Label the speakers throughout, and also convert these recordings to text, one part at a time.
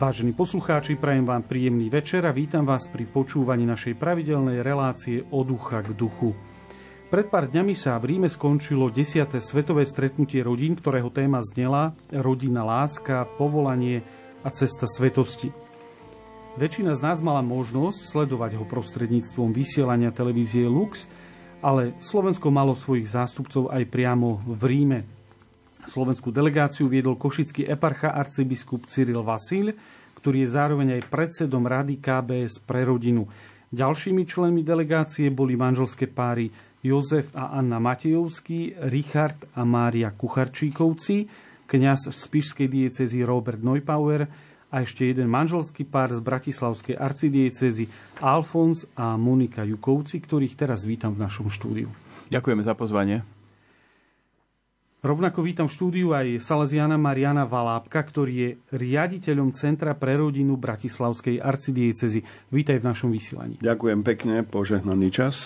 Speaker 1: Vážení poslucháči, prajem vám príjemný večer a vítam vás pri počúvaní našej pravidelnej relácie od ducha k duchu. Pred pár dňami sa v Ríme skončilo 10. svetové stretnutie rodín, ktorého téma znela rodina láska, povolanie a cesta svetosti. Väčšina z nás mala možnosť sledovať ho prostredníctvom vysielania televízie Lux, ale Slovensko malo svojich zástupcov aj priamo v Ríme. Slovenskú delegáciu viedol košický eparcha arcibiskup Cyril Vasíl, ktorý je zároveň aj predsedom Rady KBS pre rodinu. Ďalšími členmi delegácie boli manželské páry Jozef a Anna Matejovský, Richard a Mária Kucharčíkovci, kňaz z Spišskej diecezy Robert Neupauer a ešte jeden manželský pár z Bratislavskej arcidiecezy Alfons a Monika Jukovci, ktorých teraz vítam v našom štúdiu.
Speaker 2: Ďakujeme za pozvanie.
Speaker 1: Rovnako vítam v štúdiu aj Salesiana Mariana Valápka, ktorý je riaditeľom Centra pre rodinu Bratislavskej arcidiecezy. Vítaj v našom vysielaní.
Speaker 3: Ďakujem pekne, požehnaný čas.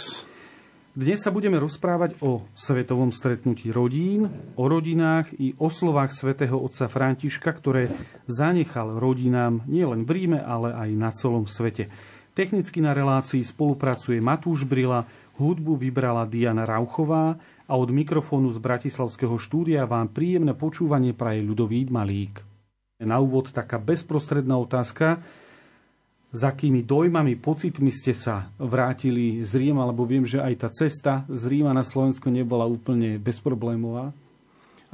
Speaker 1: Dnes sa budeme rozprávať o svetovom stretnutí rodín, o rodinách i o slovách svätého otca Františka, ktoré zanechal rodinám nielen v Ríme, ale aj na celom svete. Technicky na relácii spolupracuje Matúš Brila, hudbu vybrala Diana Rauchová, a od mikrofónu z Bratislavského štúdia vám príjemné počúvanie praje ľudový Malík. Na úvod taká bezprostredná otázka. Za akými dojmami, pocitmi ste sa vrátili z Ríma, lebo viem, že aj tá cesta z Ríma na Slovensko nebola úplne bezproblémová?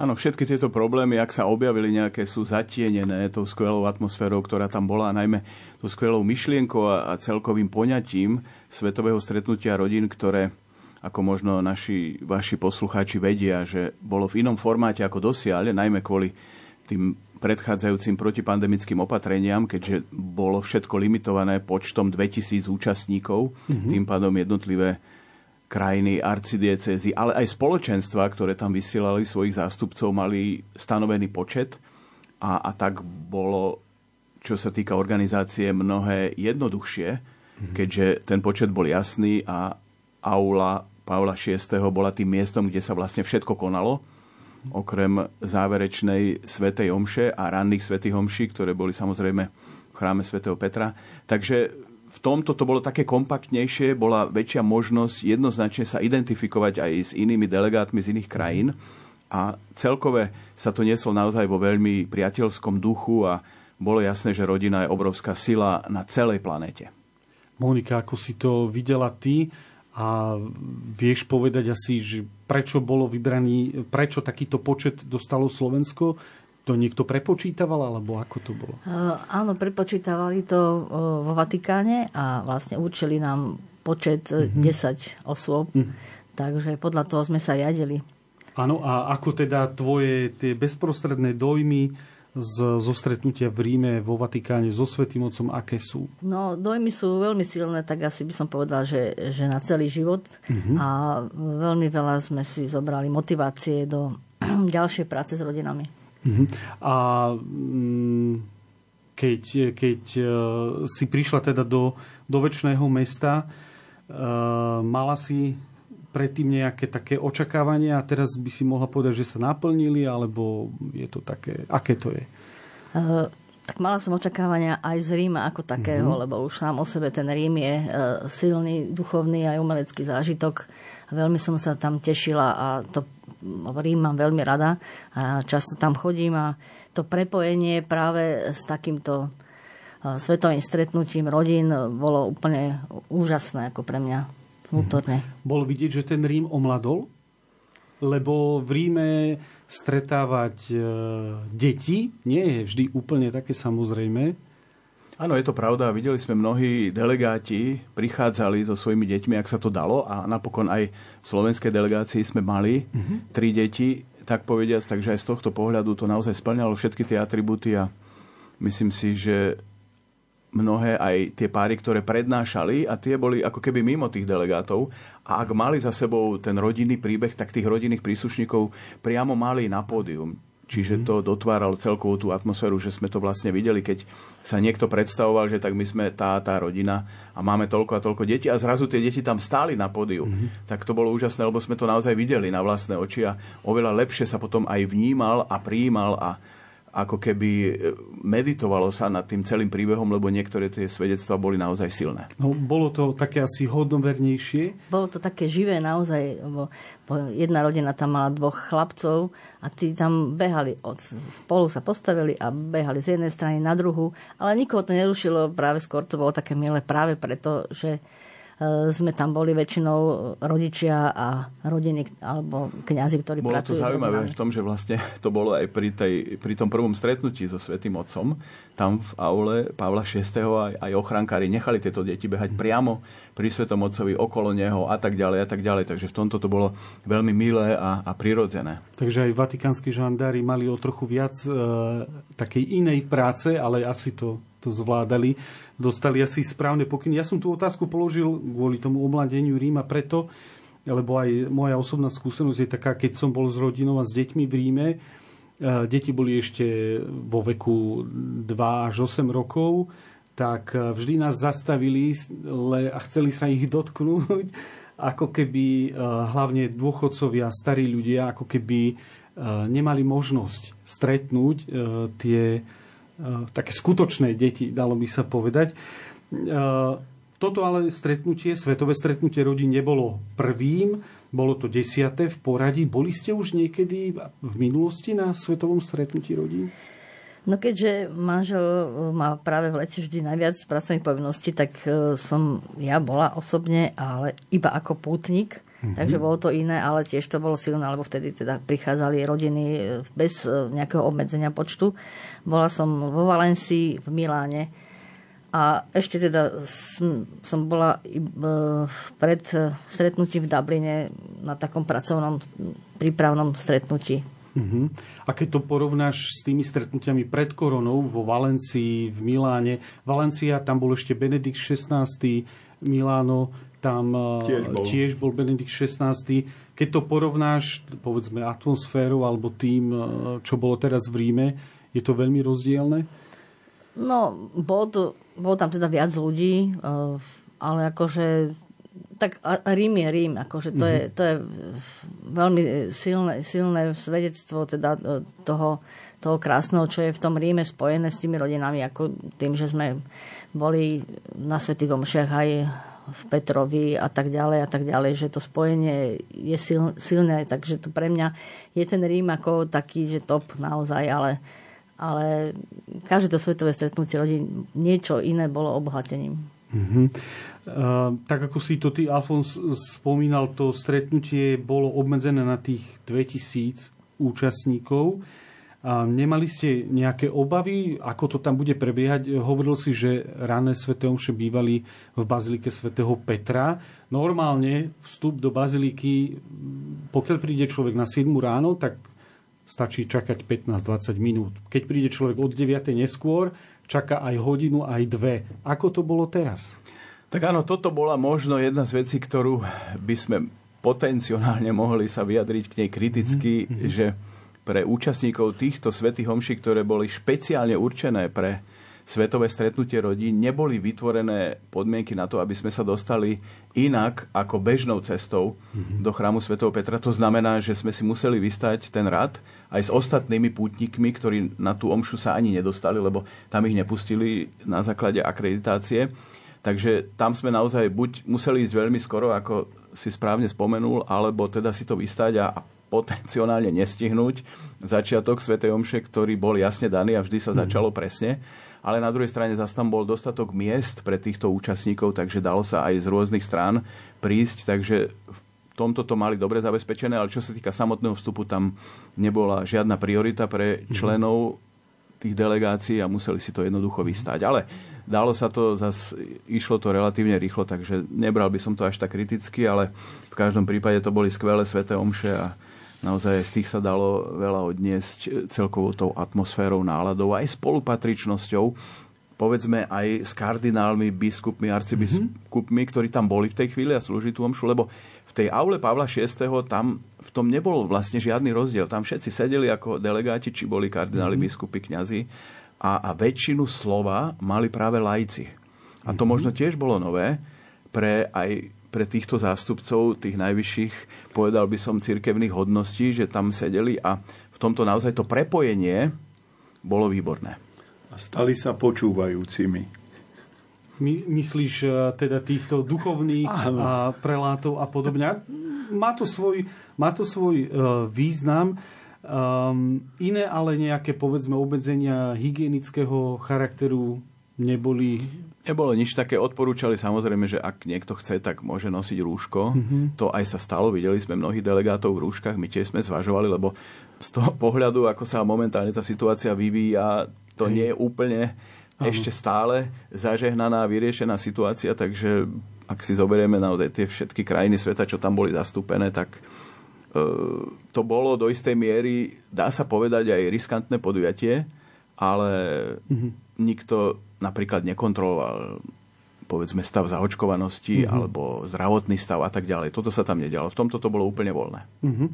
Speaker 2: Áno, všetky tieto problémy, ak sa objavili nejaké, sú zatienené tou skvelou atmosférou, ktorá tam bola, najmä tou skvelou myšlienkou a celkovým poňatím svetového stretnutia rodín, ktoré ako možno naši, vaši poslucháči vedia, že bolo v inom formáte ako dosiaľ, najmä kvôli tým predchádzajúcim protipandemickým opatreniam, keďže bolo všetko limitované počtom 2000 účastníkov, mm-hmm. tým pádom jednotlivé krajiny, arcidiecezy, ale aj spoločenstva, ktoré tam vysielali svojich zástupcov, mali stanovený počet a, a tak bolo, čo sa týka organizácie, mnohé jednoduchšie, mm-hmm. keďže ten počet bol jasný a aula Pavla VI. bola tým miestom, kde sa vlastne všetko konalo, okrem záverečnej svetej omše a ranných svetých omší, ktoré boli samozrejme v chráme svätého Petra. Takže v tomto to bolo také kompaktnejšie, bola väčšia možnosť jednoznačne sa identifikovať aj s inými delegátmi z iných krajín a celkové sa to nieslo naozaj vo veľmi priateľskom duchu a bolo jasné, že rodina je obrovská sila na celej planete.
Speaker 1: Monika, ako si to videla ty, a vieš povedať asi, že prečo bolo vybraný, prečo takýto počet dostalo Slovensko? To niekto prepočítaval, alebo ako to bolo?
Speaker 4: Uh, áno, prepočítavali to uh, vo Vatikáne a vlastne určili nám počet uh-huh. Mhm. 10 osôb. Uh-huh. Takže podľa toho sme sa riadili.
Speaker 1: Áno, a ako teda tvoje tie bezprostredné dojmy z, zo stretnutia v Ríme, vo Vatikáne so Svetým Otcom, aké sú?
Speaker 4: No, dojmy sú veľmi silné, tak asi by som povedala, že, že na celý život. Uh-huh. A veľmi veľa sme si zobrali motivácie do ďalšej práce s rodinami.
Speaker 1: Uh-huh. A mm, keď, keď e, si prišla teda do, do väčšného mesta, uh, mala si predtým nejaké také očakávania a teraz by si mohla povedať, že sa naplnili, alebo je to také, aké to je?
Speaker 4: Uh, tak mala som očakávania aj z Ríma ako takého, mm-hmm. lebo už sám o sebe ten Rím je uh, silný duchovný aj umelecký zážitok. Veľmi som sa tam tešila a to Rím mám veľmi rada a často tam chodím a to prepojenie práve s takýmto uh, svetovým stretnutím rodín bolo úplne úžasné ako pre mňa vnútorne.
Speaker 1: Mm-hmm. Bolo vidieť, že ten Rím omladol? Lebo v Ríme stretávať e, deti nie je vždy úplne také samozrejme.
Speaker 2: Áno, je to pravda. Videli sme mnohí delegáti prichádzali so svojimi deťmi, ak sa to dalo a napokon aj v slovenskej delegácii sme mali mm-hmm. tri deti, tak povediac, takže aj z tohto pohľadu to naozaj splňalo všetky tie atributy a myslím si, že mnohé aj tie páry, ktoré prednášali a tie boli ako keby mimo tých delegátov a ak mali za sebou ten rodinný príbeh, tak tých rodinných príslušníkov priamo mali na pódium. Čiže mhm. to dotváralo celkovú tú atmosféru, že sme to vlastne videli, keď sa niekto predstavoval, že tak my sme tá, tá rodina a máme toľko a toľko detí a zrazu tie deti tam stáli na pódiu. Mm-hmm. Tak to bolo úžasné, lebo sme to naozaj videli na vlastné oči a oveľa lepšie sa potom aj vnímal a prijímal a ako keby e, meditovalo sa nad tým celým príbehom, lebo niektoré tie svedectvá boli naozaj silné.
Speaker 1: No, bolo to také asi hodnovernejšie?
Speaker 4: Bolo to také živé naozaj, lebo jedna rodina tam mala dvoch chlapcov a tí tam behali, od, spolu sa postavili a behali z jednej strany na druhú, ale nikoho to nerušilo, práve skôr to bolo také milé práve preto, že sme tam boli väčšinou rodičia a rodiny alebo kňazi, ktorí
Speaker 2: bolo
Speaker 4: pracujú
Speaker 2: to zaujímavé v tom, že vlastne to bolo aj pri, tej, pri tom prvom stretnutí so Svetým Otcom. Tam v aule Pavla VI. aj, aj ochrankári nechali tieto deti behať priamo pri Svetom Otcovi, okolo neho a tak ďalej a tak ďalej. Takže v tomto to bolo veľmi milé a, a prirodzené.
Speaker 1: Takže aj vatikánsky žandári mali o trochu viac e, takej inej práce, ale asi to, to zvládali dostali asi správne pokyny. Ja som tú otázku položil kvôli tomu omladeniu Ríma preto, lebo aj moja osobná skúsenosť je taká, keď som bol s rodinou a s deťmi v Ríme, e, deti boli ešte vo veku 2 až 8 rokov, tak e, vždy nás zastavili a chceli sa ich dotknúť, ako keby e, hlavne dôchodcovia, starí ľudia, ako keby nemali možnosť stretnúť tie Eh, také skutočné deti, dalo by sa povedať. Eh, toto ale stretnutie, svetové stretnutie rodín nebolo prvým, bolo to desiaté v poradí. Boli ste už niekedy v minulosti na svetovom stretnutí rodín?
Speaker 4: No keďže manžel eh, má práve v lete vždy najviac pracovných povinností, tak som ja bola osobne, ale iba ako pútnik. Mm-hmm. Takže bolo to iné, ale tiež to bolo silné, lebo vtedy teda prichádzali rodiny bez nejakého obmedzenia počtu. Bola som vo Valencii, v Miláne a ešte teda som, som bola e, pred stretnutím v Dubline na takom pracovnom prípravnom stretnutí.
Speaker 1: Uh-huh. A keď to porovnáš s tými stretnutiami pred koronou vo Valencii, v Miláne, Valencia, tam bol ešte Benedikt XVI, Miláno, tam e, tiež bol, tiež bol Benedikt XVI. Keď to porovnáš, povedzme, atmosféru alebo tým, e, čo bolo teraz v Ríme, je to veľmi rozdielne?
Speaker 4: No, bolo, to, bolo tam teda viac ľudí, eh, ale akože tak Rím je Rím, akože to, mm-hmm. je, mhm. to je veľmi silné, silné svedectvo teda toho, toho krásneho, čo je v tom Ríme spojené s tými rodinami, ako tým, že sme boli na Svetých Omšiach aj v Petrovi a tak ďalej a tak ďalej, že to spojenie je sil, silné, takže to pre mňa je ten Rím ako taký, že top naozaj, ale ale každé to svetové stretnutie rodín niečo iné bolo obohatením.
Speaker 1: Mm-hmm. Uh, tak ako si to ty, Alfons, spomínal, to stretnutie bolo obmedzené na tých 2000 účastníkov. A nemali ste nejaké obavy, ako to tam bude prebiehať? Hovoril si, že rané sveté omše bývali v bazilike svätého Petra. Normálne vstup do baziliky, pokiaľ príde človek na 7 ráno, tak stačí čakať 15-20 minút. Keď príde človek od 9. neskôr, čaká aj hodinu, aj dve. Ako to bolo teraz?
Speaker 2: Tak áno, toto bola možno jedna z vecí, ktorú by sme potenciálne mohli sa vyjadriť k nej kriticky, mm-hmm. že pre účastníkov týchto svetých homší, ktoré boli špeciálne určené pre svetové stretnutie rodín, neboli vytvorené podmienky na to, aby sme sa dostali inak ako bežnou cestou mm-hmm. do chrámu svätého Petra. To znamená, že sme si museli vystať ten rad aj s ostatnými pútnikmi, ktorí na tú omšu sa ani nedostali, lebo tam ich nepustili na základe akreditácie. Takže tam sme naozaj buď museli ísť veľmi skoro, ako si správne spomenul, alebo teda si to vystať a potenciálne nestihnúť začiatok Sv. Omše, ktorý bol jasne daný a vždy sa mhm. začalo presne ale na druhej strane zase tam bol dostatok miest pre týchto účastníkov, takže dalo sa aj z rôznych strán prísť, takže v tomto to mali dobre zabezpečené, ale čo sa týka samotného vstupu, tam nebola žiadna priorita pre mhm. členov tých delegácií a museli si to jednoducho vystať. Ale dalo sa to, zase išlo to relatívne rýchlo, takže nebral by som to až tak kriticky, ale v každom prípade to boli skvelé sveté omše a naozaj z tých sa dalo veľa odniesť celkovou tou atmosférou, náladou aj spolupatričnosťou povedzme aj s kardinálmi, biskupmi, arcibiskupmi, ktorí tam boli v tej chvíli a slúži tú omšu, lebo v tej aule Pavla VI. tam v tom nebol vlastne žiadny rozdiel. Tam všetci sedeli ako delegáti, či boli kardináli, mm-hmm. biskupy, kňazi a, a väčšinu slova mali práve lajci. A to mm-hmm. možno tiež bolo nové pre aj pre týchto zástupcov tých najvyšších, povedal by som, cirkevných hodností, že tam sedeli a v tomto naozaj to prepojenie bolo výborné.
Speaker 3: A stali sa počúvajúcimi.
Speaker 1: My, myslíš e, teda týchto duchovných a prelátov a podobne. Má to svoj, má to svoj uh, význam. Um, iné ale nejaké, povedzme, obmedzenia hygienického charakteru neboli
Speaker 2: Nebolo nič také, odporúčali samozrejme, že ak niekto chce, tak môže nosiť rúško. Mm-hmm. To aj sa stalo, videli sme mnohých delegátov v rúškach, my tiež sme zvažovali, lebo z toho pohľadu, ako sa momentálne tá situácia vyvíja, to Hej. nie je úplne Aha. ešte stále zažehnaná, vyriešená situácia, takže ak si zoberieme naozaj tie všetky krajiny sveta, čo tam boli zastúpené, tak e, to bolo do istej miery, dá sa povedať, aj riskantné podujatie, ale mm-hmm. nikto napríklad nekontroloval povedzme stav zaočkovanosti mm-hmm. alebo zdravotný stav a tak ďalej. Toto sa tam nedialo. V tomto to bolo úplne voľné.
Speaker 1: Mm-hmm.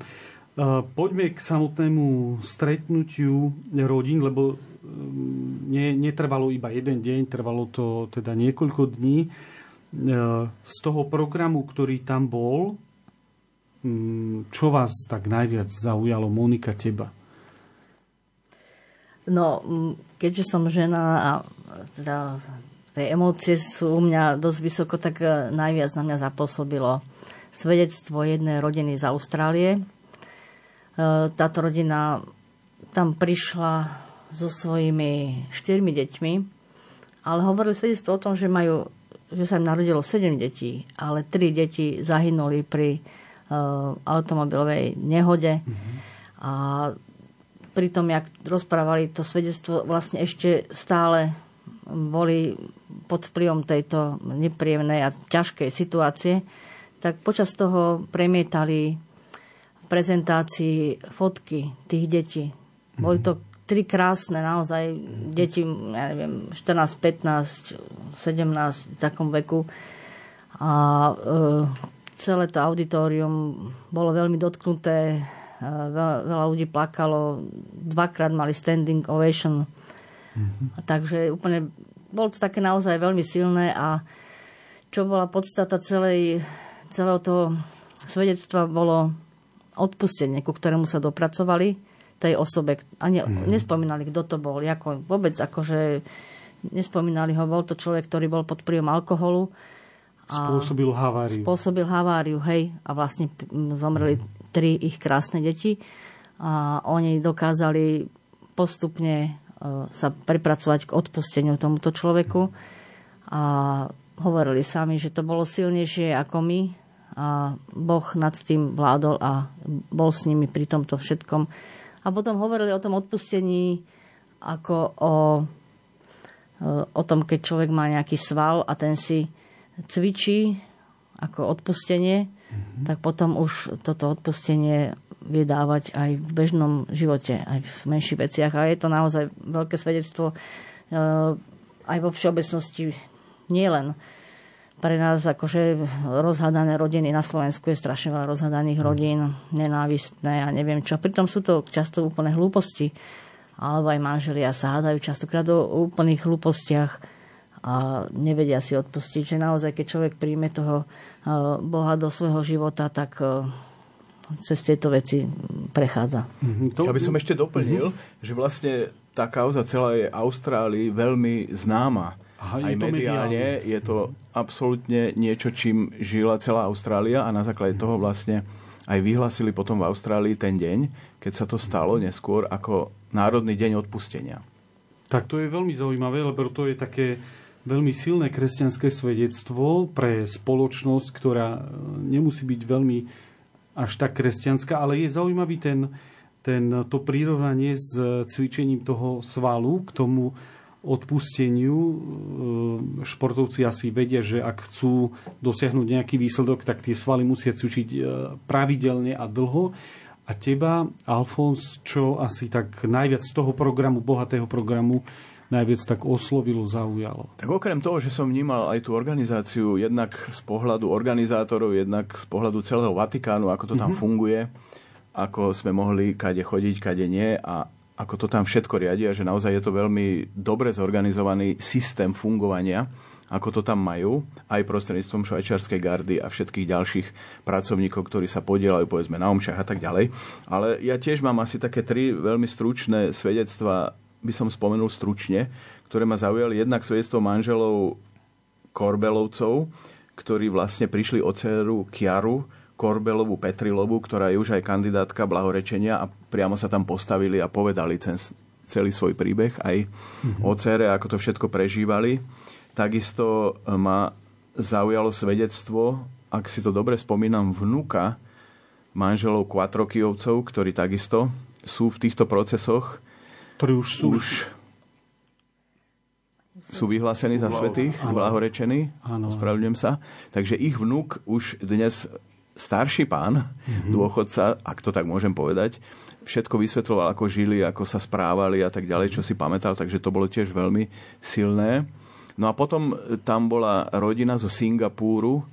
Speaker 1: Poďme k samotnému stretnutiu rodín, lebo mm, ne, netrvalo iba jeden deň, trvalo to teda niekoľko dní. E, z toho programu, ktorý tam bol, mm, čo vás tak najviac zaujalo, Monika, teba?
Speaker 4: No, keďže som žena a teda tie emócie sú u mňa dosť vysoko, tak e, najviac na mňa zapôsobilo svedectvo jednej rodiny z Austrálie. E, táto rodina tam prišla so svojimi štyrmi deťmi, ale hovorili svedectvo o tom, že, majú, že sa im narodilo sedem detí, ale tri deti zahynuli pri uh, automobilovej nehode. Mm-hmm. A pritom, jak rozprávali to svedectvo, vlastne ešte stále boli pod vplyvom tejto nepríjemnej a ťažkej situácie, tak počas toho premietali v prezentácii fotky tých detí. Boli to tri krásne naozaj deti, ja neviem, 14, 15, 17 v takom veku. A e, celé to auditorium bolo veľmi dotknuté, veľa, veľa ľudí plakalo, dvakrát mali standing ovation Mm-hmm. Takže úplne, bolo to také naozaj veľmi silné a čo bola podstata celej, celého toho svedectva bolo odpustenie, ku ktorému sa dopracovali tej osobe. A ne, mm. nespomínali, kto to bol. Ako, vôbec akože nespomínali ho. Bol to človek, ktorý bol pod príjom alkoholu.
Speaker 1: A spôsobil haváriu.
Speaker 4: Spôsobil haváriu, hej. A vlastne zomreli tri ich krásne deti. A oni dokázali postupne E, sa prepracovať k odpusteniu tomuto človeku. A hovorili sami, že to bolo silnejšie ako my a Boh nad tým vládol a bol s nimi pri tomto všetkom. A potom hovorili o tom odpustení ako o, e, o tom, keď človek má nejaký sval a ten si cvičí ako odpustenie. Tak potom už toto odpustenie vydávať aj v bežnom živote, aj v menších veciach. A je to naozaj veľké svedectvo eh, aj vo všeobecnosti nielen pre nás akože rozhadané rodiny na Slovensku je strašne veľa rozhadaných rodín, nenávistné a neviem čo. Pritom sú to často úplne hlúposti. Alebo aj manželia sa hádajú častokrát o úplných hlúpostiach a nevedia si odpustiť. Že naozaj, keď človek príjme toho eh, Boha do svojho života, tak eh, cez tieto veci prechádza.
Speaker 2: Mm-hmm. Ja by som ešte doplnil, mm-hmm. že vlastne tá kauza celej Austrálii veľmi známa. Aha, aj mediálne je to absolútne niečo, čím žila celá Austrália a na základe toho vlastne aj vyhlasili potom v Austrálii ten deň, keď sa to stalo neskôr ako Národný deň odpustenia.
Speaker 1: Tak to je veľmi zaujímavé, lebo to je také veľmi silné kresťanské svedectvo pre spoločnosť, ktorá nemusí byť veľmi až tak kresťanská, ale je zaujímavý ten, ten, to prirovnanie s cvičením toho svalu k tomu odpusteniu. E, športovci asi vedia, že ak chcú dosiahnuť nejaký výsledok, tak tie svaly musia cvičiť e, pravidelne a dlho. A teba, Alfons, čo asi tak najviac z toho programu, bohatého programu, najviac tak oslovilo, zaujalo?
Speaker 2: Tak okrem toho, že som vnímal aj tú organizáciu jednak z pohľadu organizátorov, jednak z pohľadu celého Vatikánu, ako to tam mm-hmm. funguje, ako sme mohli kade chodiť, kade nie a ako to tam všetko riadia, že naozaj je to veľmi dobre zorganizovaný systém fungovania, ako to tam majú, aj prostredníctvom švajčiarskej gardy a všetkých ďalších pracovníkov, ktorí sa podielajú povedzme na omšach a tak ďalej. Ale ja tiež mám asi také tri veľmi stručné svedectva by som spomenul stručne, ktoré ma zaujali jednak svedectvo manželov Korbelovcov, ktorí vlastne prišli o dceru Kiaru, Korbelovú Petrilovu, ktorá je už aj kandidátka blahorečenia a priamo sa tam postavili a povedali ten celý svoj príbeh aj mm-hmm. o cere, ako to všetko prežívali. Takisto ma zaujalo svedectvo, ak si to dobre spomínam, vnuka manželov Quattrokijovcov, ktorí takisto sú v týchto procesoch.
Speaker 1: Ktorí už sú.
Speaker 2: Už sú vyhlásení za svetých, blahorečení, ospravedlňujem sa. Takže ich vnúk už dnes starší pán, mm-hmm. dôchodca, ak to tak môžem povedať, všetko vysvetloval, ako žili, ako sa správali a tak ďalej, čo si pamätal, takže to bolo tiež veľmi silné. No a potom tam bola rodina zo Singapúru,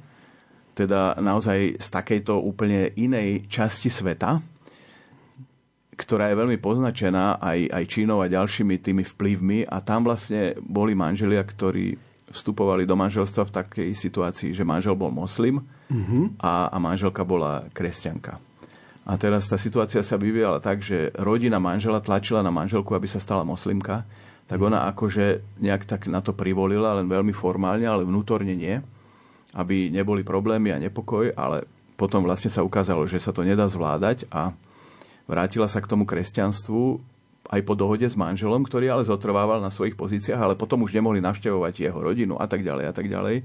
Speaker 2: teda naozaj z takejto úplne inej časti sveta, ktorá je veľmi poznačená aj, aj Čínou a ďalšími tými vplyvmi a tam vlastne boli manželia, ktorí vstupovali do manželstva v takej situácii, že manžel bol moslim mm-hmm. a, a manželka bola kresťanka. A teraz tá situácia sa vyvíjala tak, že rodina manžela tlačila na manželku, aby sa stala moslimka, tak ona akože nejak tak na to privolila, len veľmi formálne, ale vnútorne nie, aby neboli problémy a nepokoj, ale potom vlastne sa ukázalo, že sa to nedá zvládať a vrátila sa k tomu kresťanstvu aj po dohode s manželom, ktorý ale zotrvával na svojich pozíciách, ale potom už nemohli navštevovať jeho rodinu a tak ďalej a tak ďalej.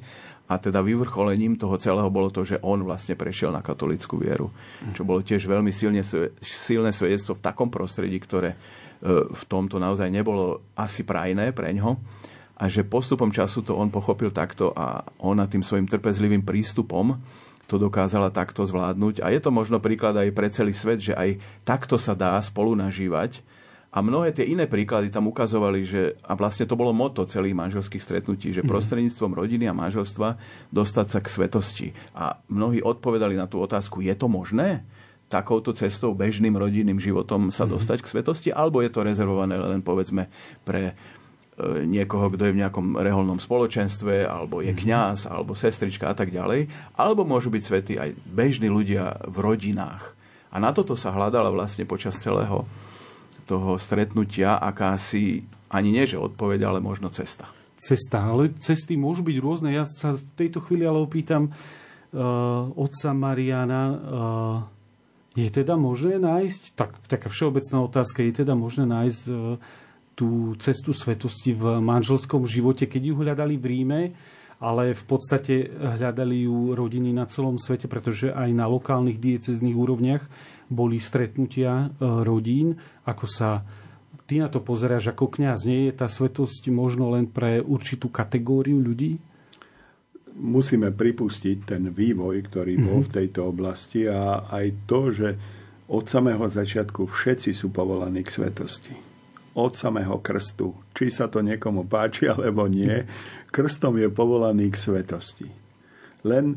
Speaker 2: A teda vyvrcholením toho celého bolo to, že on vlastne prešiel na katolickú vieru. Čo bolo tiež veľmi silne, silné svedectvo v takom prostredí, ktoré e, v tomto naozaj nebolo asi prajné pre ňo. A že postupom času to on pochopil takto a ona tým svojim trpezlivým prístupom to dokázala takto zvládnuť. A je to možno príklad aj pre celý svet, že aj takto sa dá spolu nažívať a mnohé tie iné príklady tam ukazovali, že, a vlastne to bolo moto celých manželských stretnutí, že mhm. prostredníctvom rodiny a manželstva dostať sa k svetosti. A mnohí odpovedali na tú otázku, je to možné? takouto cestou, bežným rodinným životom sa mhm. dostať k svetosti, alebo je to rezervované len povedzme pre niekoho, kto je v nejakom reholnom spoločenstve, alebo je mhm. kňaz, alebo sestrička a tak ďalej, alebo môžu byť svety aj bežní ľudia v rodinách. A na toto sa hľadala vlastne počas celého toho stretnutia akási, ani nie že odpoveď, ale možno cesta.
Speaker 1: Cesta, ale cesty môžu byť rôzne. Ja sa v tejto chvíli ale opýtam uh, otca Mariana, uh, je teda možné nájsť, tak, taká všeobecná otázka, je teda možné nájsť uh, tú cestu svetosti v manželskom živote, keď ju hľadali v Ríme, ale v podstate hľadali ju rodiny na celom svete, pretože aj na lokálnych diecezných úrovniach boli stretnutia e, rodín, ako sa ty na to pozeráš ako kňaz. Nie je tá svetosť možno len pre určitú kategóriu ľudí?
Speaker 3: Musíme pripustiť ten vývoj, ktorý bol mm-hmm. v tejto oblasti a aj to, že od samého začiatku všetci sú povolaní k svetosti. Od samého krstu. Či sa to niekomu páči alebo nie, krstom je povolaný k svetosti len e,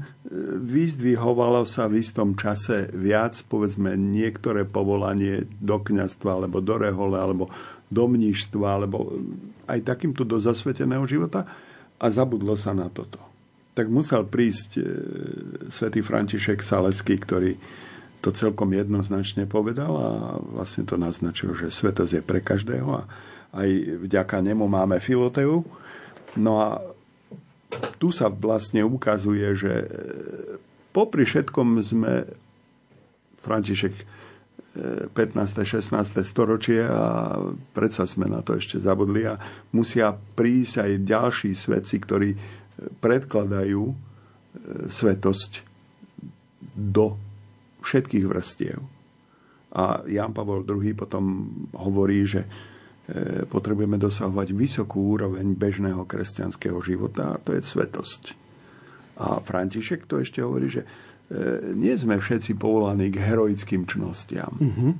Speaker 3: vyzdvihovalo sa v istom čase viac, povedzme, niektoré povolanie do kňazstva, alebo do rehole, alebo do mnížstva, alebo aj takýmto do zasveteného života a zabudlo sa na toto. Tak musel prísť e, svätý František Salesky, ktorý to celkom jednoznačne povedal a vlastne to naznačil, že svetosť je pre každého a aj vďaka nemu máme filoteu. No a tu sa vlastne ukazuje, že e, popri všetkom sme František 15. E, 16. storočie a predsa sme na to ešte zabudli a musia prísť aj ďalší svedci, ktorí e, predkladajú svetosť do všetkých vrstiev. A Jan Pavol II potom hovorí, že E, potrebujeme dosahovať vysokú úroveň bežného kresťanského života a to je svetosť. A František to ešte hovorí, že e, nie sme všetci povolaní k heroickým čnostiam, mm-hmm.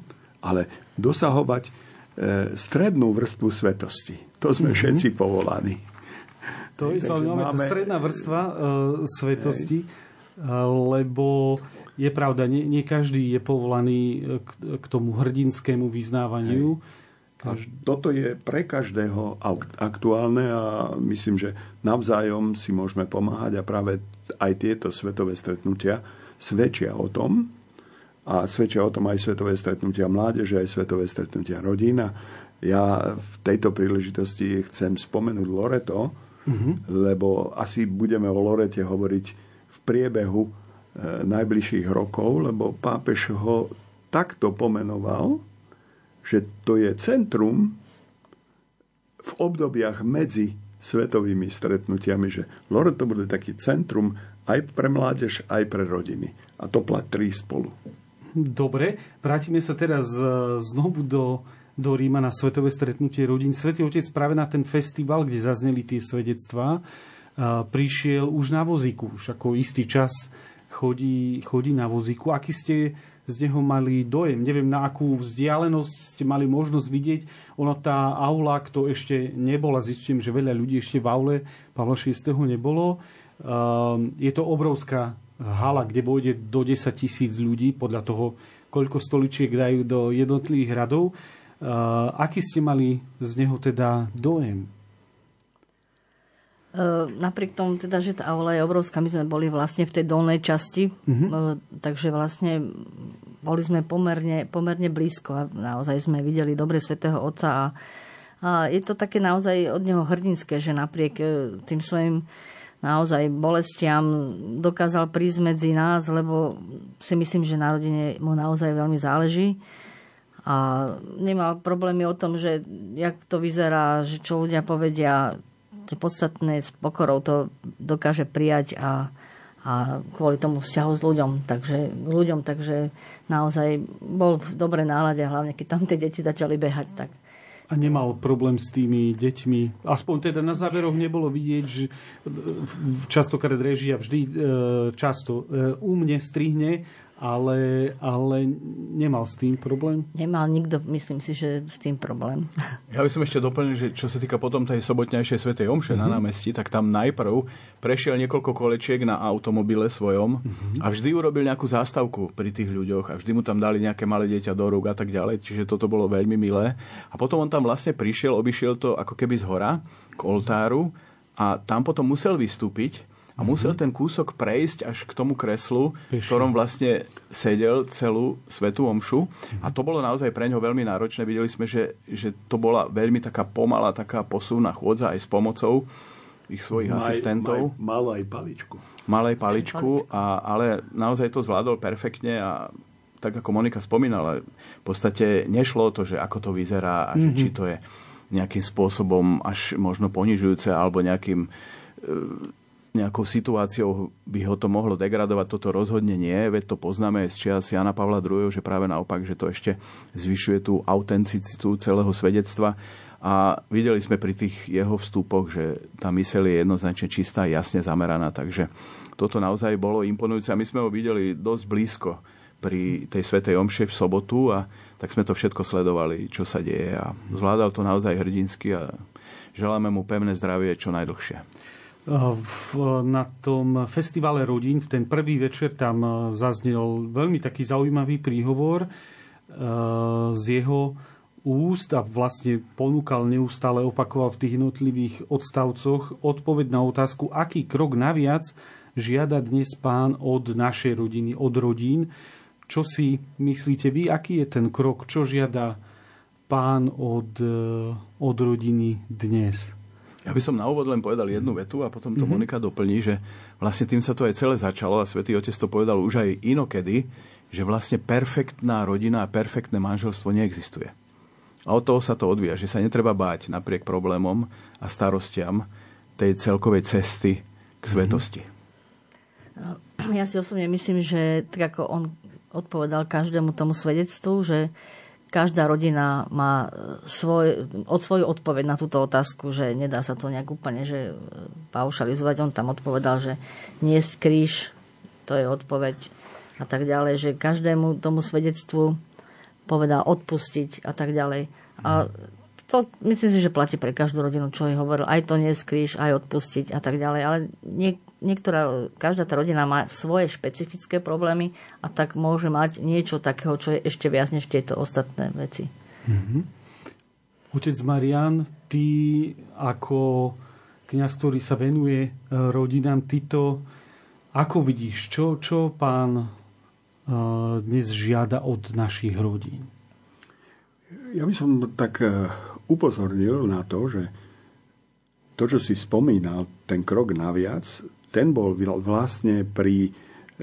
Speaker 3: ale dosahovať e, strednú vrstvu svetosti. To sme mm-hmm. všetci povolaní.
Speaker 1: To je zaujímavé, máme... tá stredná vrstva uh, svetosti, uh, lebo je pravda, nie, nie každý je povolaný k, k tomu hrdinskému vyznávaniu. Hej
Speaker 3: a toto je pre každého aktuálne a myslím, že navzájom si môžeme pomáhať a práve aj tieto svetové stretnutia svedčia o tom, a svedčia o tom aj svetové stretnutia mládeže, aj svetové stretnutia rodín. A Ja v tejto príležitosti chcem spomenúť Loreto, uh-huh. lebo asi budeme o Lorete hovoriť priebehu e, najbližších rokov, lebo pápež ho takto pomenoval, že to je centrum v obdobiach medzi svetovými stretnutiami, že Loreto bude taký centrum aj pre mládež, aj pre rodiny. A to platí spolu.
Speaker 1: Dobre, vrátime sa teraz e, znovu do do Ríma na svetové stretnutie rodín. Svetý Otec práve na ten festival, kde zazneli tie svedectvá, prišiel už na vozíku. Už ako istý čas chodí, chodí na vozíku. Aký ste z neho mali dojem? Neviem, na akú vzdialenosť ste mali možnosť vidieť. Ono tá aula, kto ešte nebol, a zistím, že veľa ľudí ešte v aule Pavla VI. nebolo. Je to obrovská hala, kde pôjde do 10 tisíc ľudí, podľa toho, koľko stoličiek dajú do jednotlivých radov. Uh, aký ste mali z neho teda dojem?
Speaker 4: Uh, napriek tomu teda, že tá aula je obrovská, my sme boli vlastne v tej dolnej časti, uh, takže vlastne boli sme pomerne, pomerne blízko a naozaj sme videli dobre svätého Otca a, a je to také naozaj od neho hrdinské, že napriek uh, tým svojim naozaj bolestiam dokázal prísť medzi nás, lebo si myslím, že na rodine mu naozaj veľmi záleží. A nemal problémy o tom, že jak to vyzerá, že čo ľudia povedia, tie podstatné s pokorou to dokáže prijať a, a kvôli tomu vzťahu s ľuďom, takže, ľuďom, takže naozaj bol v dobrej nálade, hlavne keď tam tie deti začali behať, tak
Speaker 1: a nemal problém s tými deťmi. Aspoň teda na záveroch nebolo vidieť, že častokrát režia vždy e, často e, u mne strihne ale, ale nemal s tým problém?
Speaker 4: Nemal nikto, myslím si, že s tým problém.
Speaker 2: Ja by som ešte doplnil, že čo sa týka potom tej sobotnejšej svetej omše mm-hmm. na mhm. námestí, tak tam najprv prešiel niekoľko kolečiek na automobile svojom mm-hmm. a vždy urobil nejakú zástavku pri tých ľuďoch a vždy mu tam dali nejaké malé dieťa do rúk a tak ďalej, čiže toto bolo veľmi milé. A potom on tam vlastne prišiel, obišiel to ako keby z hora k oltáru a tam potom musel vystúpiť a musel ten kúsok prejsť až k tomu kreslu, v ktorom vlastne sedel celú svetú omšu. A to bolo naozaj pre ňo veľmi náročné. Videli sme, že, že to bola veľmi taká pomalá, taká posúvna chôdza aj s pomocou ich svojich maj, asistentov.
Speaker 3: Maj, mal aj paličku.
Speaker 2: Mal aj paličku, a, ale naozaj to zvládol perfektne a tak ako Monika spomínala, v podstate nešlo to, že ako to vyzerá a že mm-hmm. či to je nejakým spôsobom až možno ponižujúce alebo nejakým e, nejakou situáciou by ho to mohlo degradovať, toto rozhodne nie, veď to poznáme z čias Jana Pavla II, že práve naopak, že to ešte zvyšuje tú autenticitu celého svedectva. A videli sme pri tých jeho vstupoch, že tá myseľ je jednoznačne čistá, jasne zameraná, takže toto naozaj bolo imponujúce. A my sme ho videli dosť blízko pri tej Svetej Omše v sobotu a tak sme to všetko sledovali, čo sa deje. A zvládal to naozaj hrdinsky a želáme mu pevné zdravie čo najdlhšie
Speaker 1: na tom festivale rodín, v ten prvý večer tam e, zaznel veľmi taký zaujímavý príhovor e, z jeho úst a vlastne ponúkal neustále, opakoval v tých jednotlivých odstavcoch odpoveď na otázku, aký krok naviac žiada dnes pán od našej rodiny, od rodín. Čo si myslíte vy, aký je ten krok, čo žiada pán od, e, od rodiny dnes?
Speaker 2: Ja by som na úvod len povedal jednu vetu a potom to mm-hmm. Monika doplní, že vlastne tým sa to aj celé začalo a Svetý Otec to povedal už aj inokedy, že vlastne perfektná rodina a perfektné manželstvo neexistuje. A od toho sa to odvíja, že sa netreba báť napriek problémom a starostiam tej celkovej cesty k mhm. svetosti.
Speaker 4: Ja si osobne myslím, že tak ako on odpovedal každému tomu svedectvu, že každá rodina má svoj, od svoju odpoveď na túto otázku, že nedá sa to nejak úplne že paušalizovať. On tam odpovedal, že nie kríž, to je odpoveď a tak ďalej, že každému tomu svedectvu povedal odpustiť a tak ďalej. A to myslím si, že platí pre každú rodinu, čo je hovoril. Aj to nie kríž, aj odpustiť a tak ďalej. Ale nie, niektorá, každá tá rodina má svoje špecifické problémy a tak môže mať niečo takého, čo je ešte viac než tieto ostatné veci. Mm-hmm.
Speaker 1: Otec Marian, ty ako kniaz, ktorý sa venuje e, rodinám, ty to ako vidíš, čo, čo pán e, dnes žiada od našich rodín?
Speaker 3: Ja by som tak e, upozornil na to, že to, čo si spomínal, ten krok naviac, ten bol vlastne pri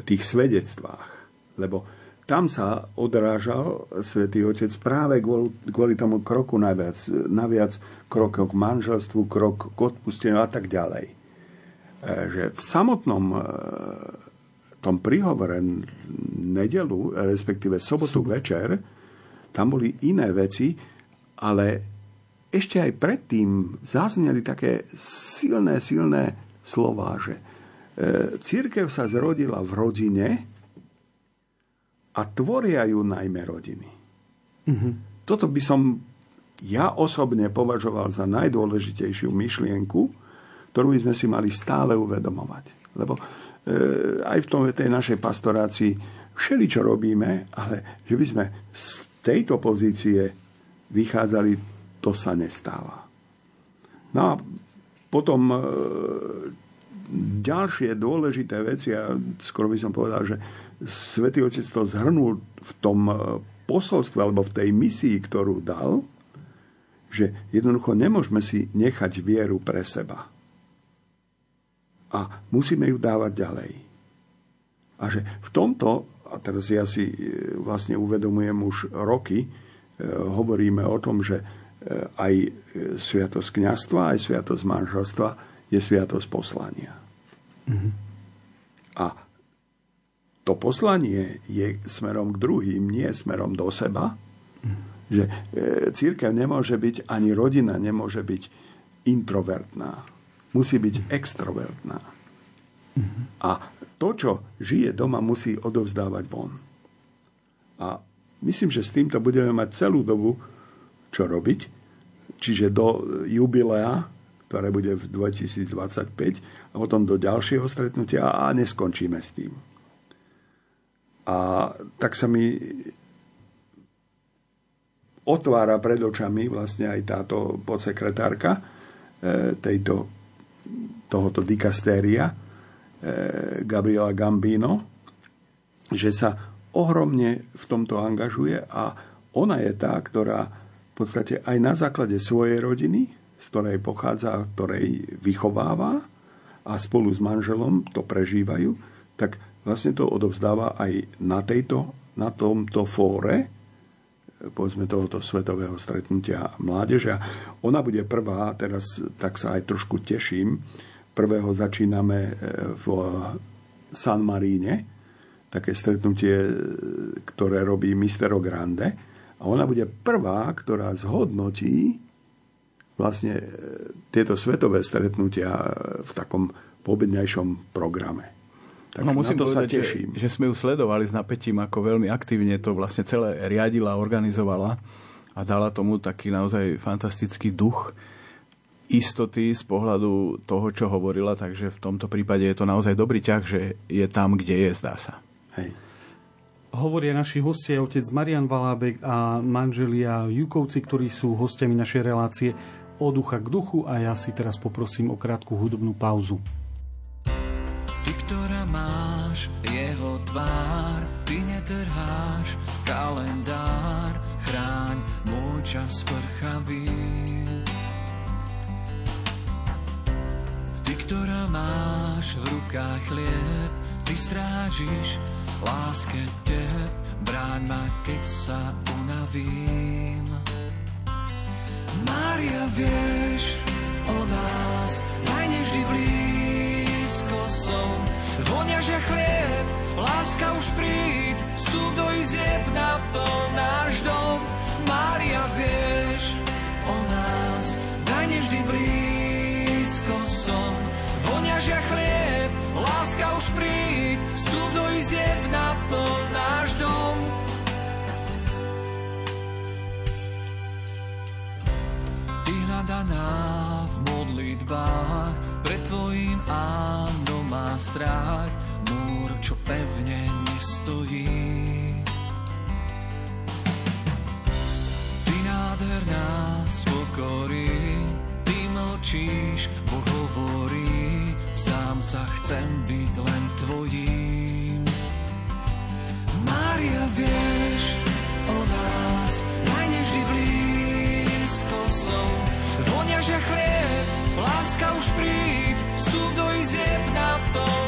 Speaker 3: tých svedectvách. Lebo tam sa odrážal svätý Otec práve kvôli, kvôli tomu kroku naviac, naviac krok k manželstvu, krok k odpusteniu a tak ďalej. E, že v samotnom e, tom príhovore nedelu, respektíve sobotu Sobot. večer, tam boli iné veci, ale ešte aj predtým zazneli také silné, silné slová, že e, církev sa zrodila v rodine, a tvoria ju najmä rodiny. Mm-hmm. Toto by som ja osobne považoval za najdôležitejšiu myšlienku, ktorú by sme si mali stále uvedomovať. Lebo e, aj v tom, tej našej pastorácii všeli, čo robíme, ale že by sme z tejto pozície vychádzali, to sa nestáva. No a potom e, ďalšie dôležité veci, a skoro by som povedal, že Svetý Otec to zhrnul v tom e, posolstve alebo v tej misii, ktorú dal, že jednoducho nemôžeme si nechať vieru pre seba. A musíme ju dávať ďalej. A že v tomto, a teraz ja si e, vlastne uvedomujem už roky, e, hovoríme o tom, že aj sviatosť kniastva, aj sviatosť manželstva je sviatosť poslania. Mm-hmm. A to poslanie je smerom k druhým, nie smerom do seba. Že e, církev nemôže byť, ani rodina nemôže byť introvertná. Musí byť extrovertná. A to, čo žije doma, musí odovzdávať von. A myslím, že s týmto budeme mať celú dobu čo robiť. Čiže do jubilea, ktoré bude v 2025, a potom do ďalšieho stretnutia a neskončíme s tým. A tak sa mi otvára pred očami vlastne aj táto podsekretárka e, tejto, tohoto dikastéria e, Gabriela Gambino, že sa ohromne v tomto angažuje a ona je tá, ktorá v podstate aj na základe svojej rodiny, z ktorej pochádza, ktorej vychováva a spolu s manželom to prežívajú, tak vlastne to odovzdáva aj na, tejto, na tomto fóre, povedzme tohoto svetového stretnutia mládeže. Ona bude prvá, teraz tak sa aj trošku teším, prvého začíname e, v San Maríne, také stretnutie, e, ktoré robí Mistero Grande. A ona bude prvá, ktorá zhodnotí vlastne e, tieto svetové stretnutia v takom pobednejšom programe.
Speaker 2: Tak no, musím to povedať, sa teším. Že, že sme ju sledovali s napätím, ako veľmi aktívne to vlastne celé riadila, organizovala a dala tomu taký naozaj fantastický duch istoty z pohľadu toho, čo hovorila, takže v tomto prípade je to naozaj dobrý ťah, že je tam, kde je, zdá sa. Hej.
Speaker 1: Hovoria naši hostia, otec Marian Valábek a manželia Jukovci, ktorí sú hostiami našej relácie od ducha k duchu a ja si teraz poprosím o krátku hudobnú pauzu.
Speaker 5: Ty, ktorá máš jeho tvár, ty netrháš kalendár, chráň môj čas prchavý. Ty, ktorá máš v rukách chlieb, ty strážiš láske teb, bráň ma, keď sa unavím. Mária, vieš o nás, najneždy blíž, som. Vonia, že chlieb, láska už príď Vstup do izieb naplň náš dom. Mária, vieš o nás Daj nevždy blízko som. Vonia, že chlieb, láska už príď Vstup do izieb naplň Ty hľadaná v modlitbách pred Tvojím áno má strach, múr, čo pevne nestojí. Ty nádherná spokorí, ty mlčíš, Boh hovorí, zdám sa, chcem byť len tvojím. Mária, vieš že chlieb, láska už príď, vstup do izieb na pln.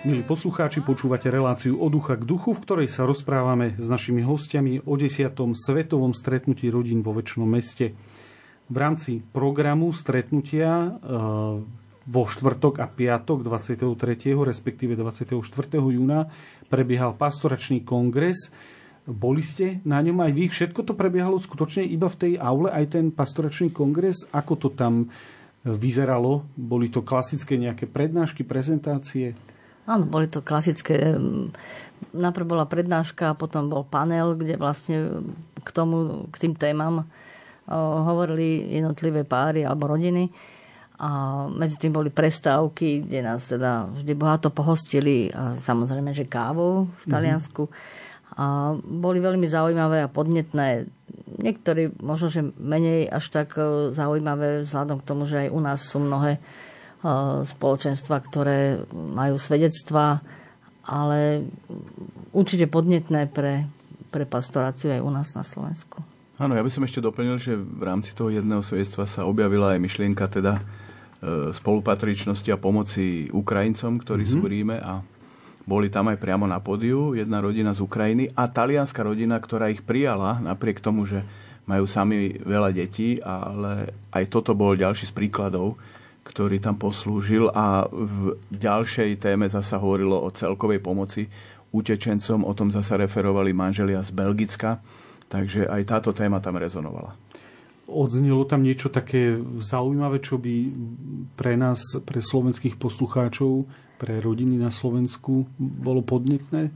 Speaker 1: Milí poslucháči, počúvate reláciu od ducha k duchu, v ktorej sa rozprávame s našimi hostiami o 10. svetovom stretnutí rodín vo väčšnom meste. V rámci programu stretnutia e, vo štvrtok a piatok 23. respektíve 24. júna prebiehal pastoračný kongres. Boli ste na ňom aj vy? Všetko to prebiehalo skutočne iba v tej aule, aj ten pastoračný kongres? Ako to tam vyzeralo? Boli to klasické nejaké prednášky, prezentácie?
Speaker 4: Áno, boli to klasické. Najprv bola prednáška, potom bol panel, kde vlastne k tomu, k tým témam hovorili jednotlivé páry alebo rodiny. A medzi tým boli prestávky, kde nás teda vždy bohato pohostili, a samozrejme, že kávou v mhm. Taliansku. Mm-hmm. A boli veľmi zaujímavé a podnetné. Niektorí možno, že menej až tak e, zaujímavé vzhľadom k tomu, že aj u nás sú mnohé spoločenstva, ktoré majú svedectva, ale určite podnetné pre, pre pastoráciu aj u nás na Slovensku.
Speaker 2: Áno, ja by som ešte doplnil, že v rámci toho jedného svedectva sa objavila aj myšlienka teda e, spolupatričnosti a pomoci Ukrajincom, ktorí mm-hmm. sú v. Ríme a boli tam aj priamo na podiu jedna rodina z Ukrajiny a talianská rodina, ktorá ich prijala napriek tomu, že majú sami veľa detí, ale aj toto bol ďalší z príkladov, ktorý tam poslúžil a v ďalšej téme zasa hovorilo o celkovej pomoci utečencom, o tom zasa referovali manželia z Belgicka, takže aj táto téma tam rezonovala.
Speaker 1: Odznelo tam niečo také zaujímavé, čo by pre nás, pre slovenských poslucháčov, pre rodiny na Slovensku bolo podnetné?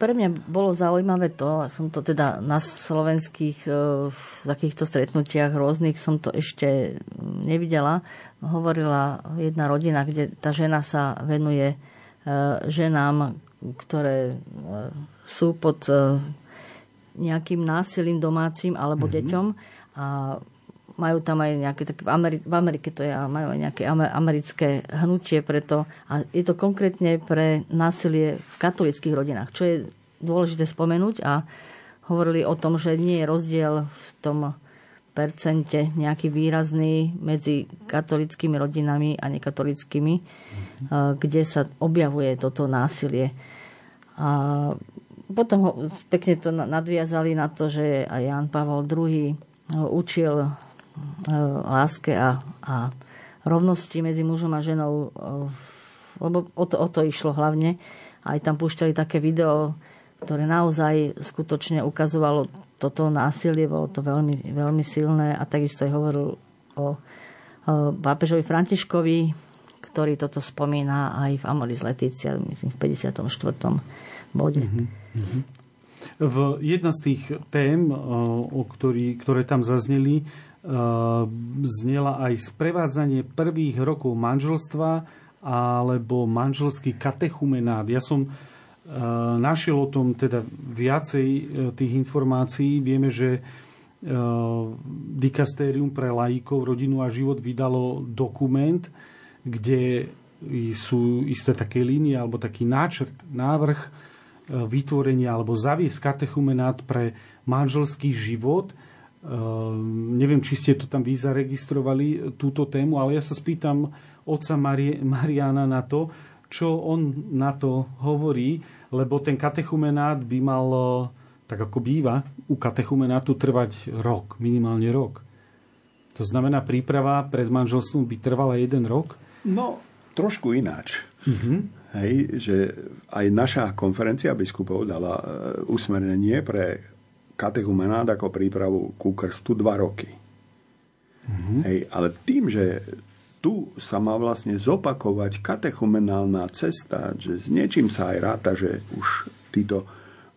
Speaker 4: Pre mňa bolo zaujímavé to, som to teda na slovenských e, v takýchto stretnutiach rôznych som to ešte nevidela. Hovorila jedna rodina, kde tá žena sa venuje e, ženám, ktoré e, sú pod nejakým násilím domácim alebo mm-hmm. deťom a majú tam aj nejaké také, v Amerike to je, majú aj nejaké americké hnutie preto a je to konkrétne pre násilie v katolických rodinách, čo je dôležité spomenúť a hovorili o tom, že nie je rozdiel v tom percente nejaký výrazný medzi katolickými rodinami a nekatolickými, mm-hmm. kde sa objavuje toto násilie. A potom ho pekne to nadviazali na to, že aj Jan Pavel II učil E, láske a, a rovnosti medzi mužom a ženou, lebo o to, o to išlo hlavne. Aj tam púšťali také video, ktoré naozaj skutočne ukazovalo toto násilie, bolo to veľmi, veľmi silné a takisto aj hovoril o, pápežovi Františkovi, ktorý toto spomína aj v Amoris Leticia, myslím v 54. bode. Mm-hmm.
Speaker 1: V jedna z tých tém, o ktorý, ktoré tam zazneli, Ehm, znela aj sprevádzanie prvých rokov manželstva alebo manželský katechumenát. Ja som našiel o tom teda viacej e, tých informácií. Vieme, že ehm, Dikastérium pre laikov, rodinu a život vydalo dokument, kde sú isté také línie alebo taký náčrt, návrh vytvorenia alebo zaviesť katechumenát pre manželský život – neviem, či ste to tam vy zaregistrovali, túto tému, ale ja sa spýtam otca Mari- Mariana na to, čo on na to hovorí, lebo ten katechumenát by mal, tak ako býva, u katechumenátu trvať rok, minimálne rok. To znamená, príprava pred manželstvom by trvala jeden rok?
Speaker 3: No, trošku ináč. Uh-huh. Hej, že aj naša konferencia biskupov dala e, usmernenie pre katechumenát ako prípravu ku krstu dva roky. Mm-hmm. Hej, ale tým, že tu sa má vlastne zopakovať katechumenálna cesta, že s niečím sa aj ráta, že už títo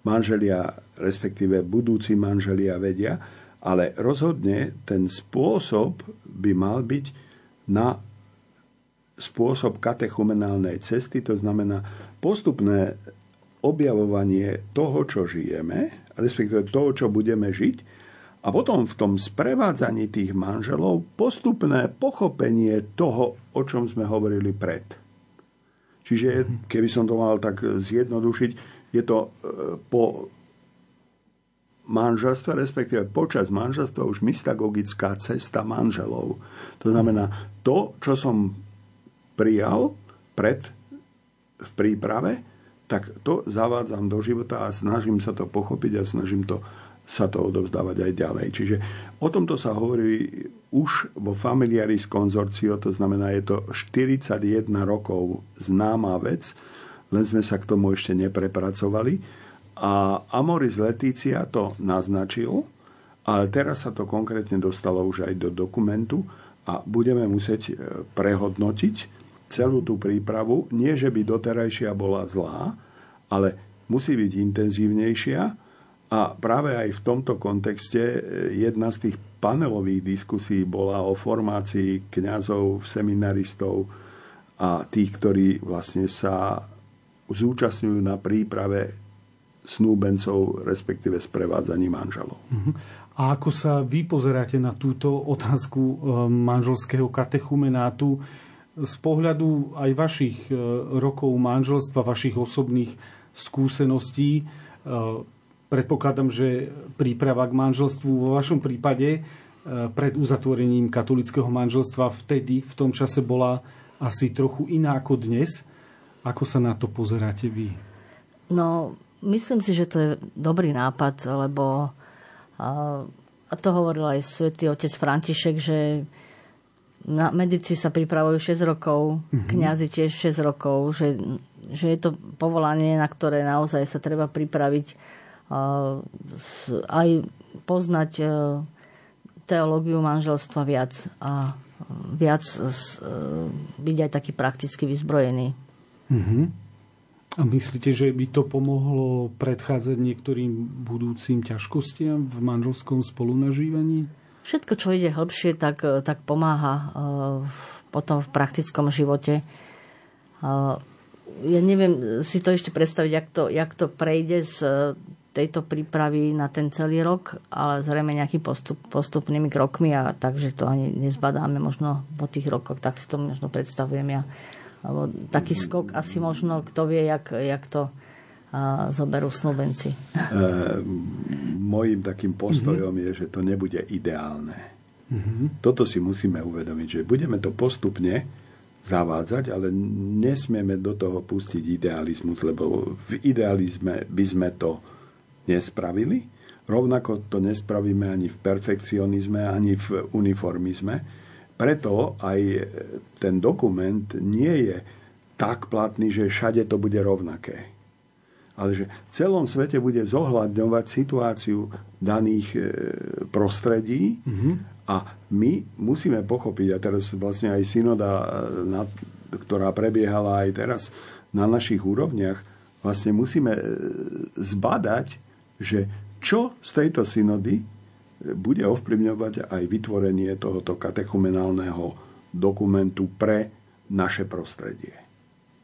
Speaker 3: manželia, respektíve budúci manželia vedia, ale rozhodne ten spôsob by mal byť na spôsob katechumenálnej cesty, to znamená postupné objavovanie toho, čo žijeme, respektíve toho, čo budeme žiť, a potom v tom sprevádzaní tých manželov postupné pochopenie toho, o čom sme hovorili pred. Čiže, keby som to mal tak zjednodušiť, je to e, po manželstve, respektíve počas manželstva už mystagogická cesta manželov. To znamená, to, čo som prijal pred v príprave, tak to zavádzam do života a snažím sa to pochopiť a snažím to, sa to odovzdávať aj ďalej. Čiže o tomto sa hovorí už vo Familiaris Consortio, to znamená, je to 41 rokov známa vec, len sme sa k tomu ešte neprepracovali. A Amoris Letícia to naznačil, ale teraz sa to konkrétne dostalo už aj do dokumentu a budeme musieť e, prehodnotiť celú tú prípravu. Nie, že by doterajšia bola zlá, ale musí byť intenzívnejšia a práve aj v tomto kontexte e, jedna z tých panelových diskusí bola o formácii kňazov, seminaristov a tých, ktorí vlastne sa zúčastňujú na príprave snúbencov, respektíve sprevádzaní manželov.
Speaker 1: Uh-huh. A ako sa vy pozeráte na túto otázku e, manželského katechumenátu z pohľadu aj vašich e, rokov manželstva, vašich osobných skúseností? E, predpokladám, že príprava k manželstvu vo vašom prípade pred uzatvorením katolického manželstva vtedy, v tom čase bola asi trochu iná ako dnes. Ako sa na to pozeráte vy?
Speaker 4: No, myslím si, že to je dobrý nápad, lebo a to hovoril aj svätý otec František, že na medici sa pripravujú 6 rokov, mm-hmm. kňazi tiež 6 rokov, že, že je to povolanie, na ktoré naozaj sa treba pripraviť aj poznať e, teológiu manželstva viac a viac e, byť aj taký prakticky vyzbrojený.
Speaker 1: Mm-hmm. A myslíte, že by to pomohlo predchádzať niektorým budúcim ťažkostiam v manželskom spolunažívaní?
Speaker 4: Všetko, čo ide hĺbšie, tak, tak pomáha potom v praktickom živote. Ja neviem si to ešte predstaviť, jak to, jak to prejde z tejto prípravy na ten celý rok, ale zrejme nejaký postup, postupnými krokmi a takže to ani nezbadáme možno po tých rokoch, tak si to možno predstavujem ja alebo taký skok asi možno, kto vie, jak, jak to a, zoberú snúbenci. E,
Speaker 3: mojím takým postojom mm-hmm. je, že to nebude ideálne. Mm-hmm. Toto si musíme uvedomiť, že budeme to postupne zavádzať, ale nesmieme do toho pustiť idealizmus, lebo v idealizme by sme to nespravili. Rovnako to nespravíme ani v perfekcionizme, ani v uniformizme preto aj ten dokument nie je tak platný, že všade to bude rovnaké. Ale že v celom svete bude zohľadňovať situáciu daných e, prostredí mm-hmm. a my musíme pochopiť, a teraz vlastne aj synoda, e, ktorá prebiehala aj teraz na našich úrovniach, vlastne musíme e, zbadať, že čo z tejto synody bude ovplyvňovať aj vytvorenie tohoto katechumenálneho dokumentu pre naše prostredie.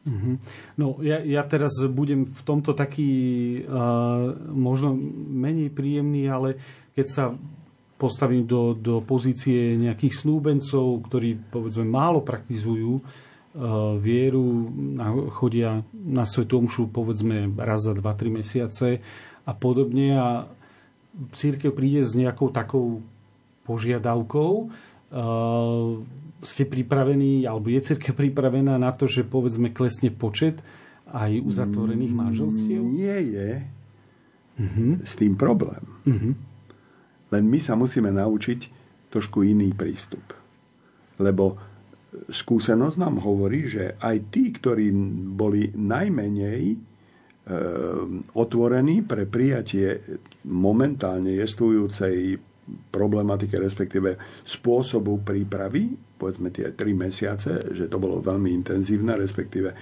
Speaker 1: Mm-hmm. No, ja, ja teraz budem v tomto taký uh, možno menej príjemný, ale keď sa postavím do, do pozície nejakých snúbencov, ktorí povedzme málo praktizujú uh, vieru, chodia na Svetomšu povedzme raz za 2-3 mesiace a podobne a církev príde s nejakou takou požiadavkou, uh, ste pripravení, alebo je církev pripravená na to, že povedzme klesne počet aj uzatvorených manželstiev?
Speaker 3: Nie je uh-huh. s tým problém. Uh-huh. Len my sa musíme naučiť trošku iný prístup. Lebo skúsenosť nám hovorí, že aj tí, ktorí boli najmenej Ehm, otvorený pre prijatie momentálne jestvujúcej problematike, respektíve spôsobu prípravy, povedzme tie tri mesiace, že to bolo veľmi intenzívne, respektíve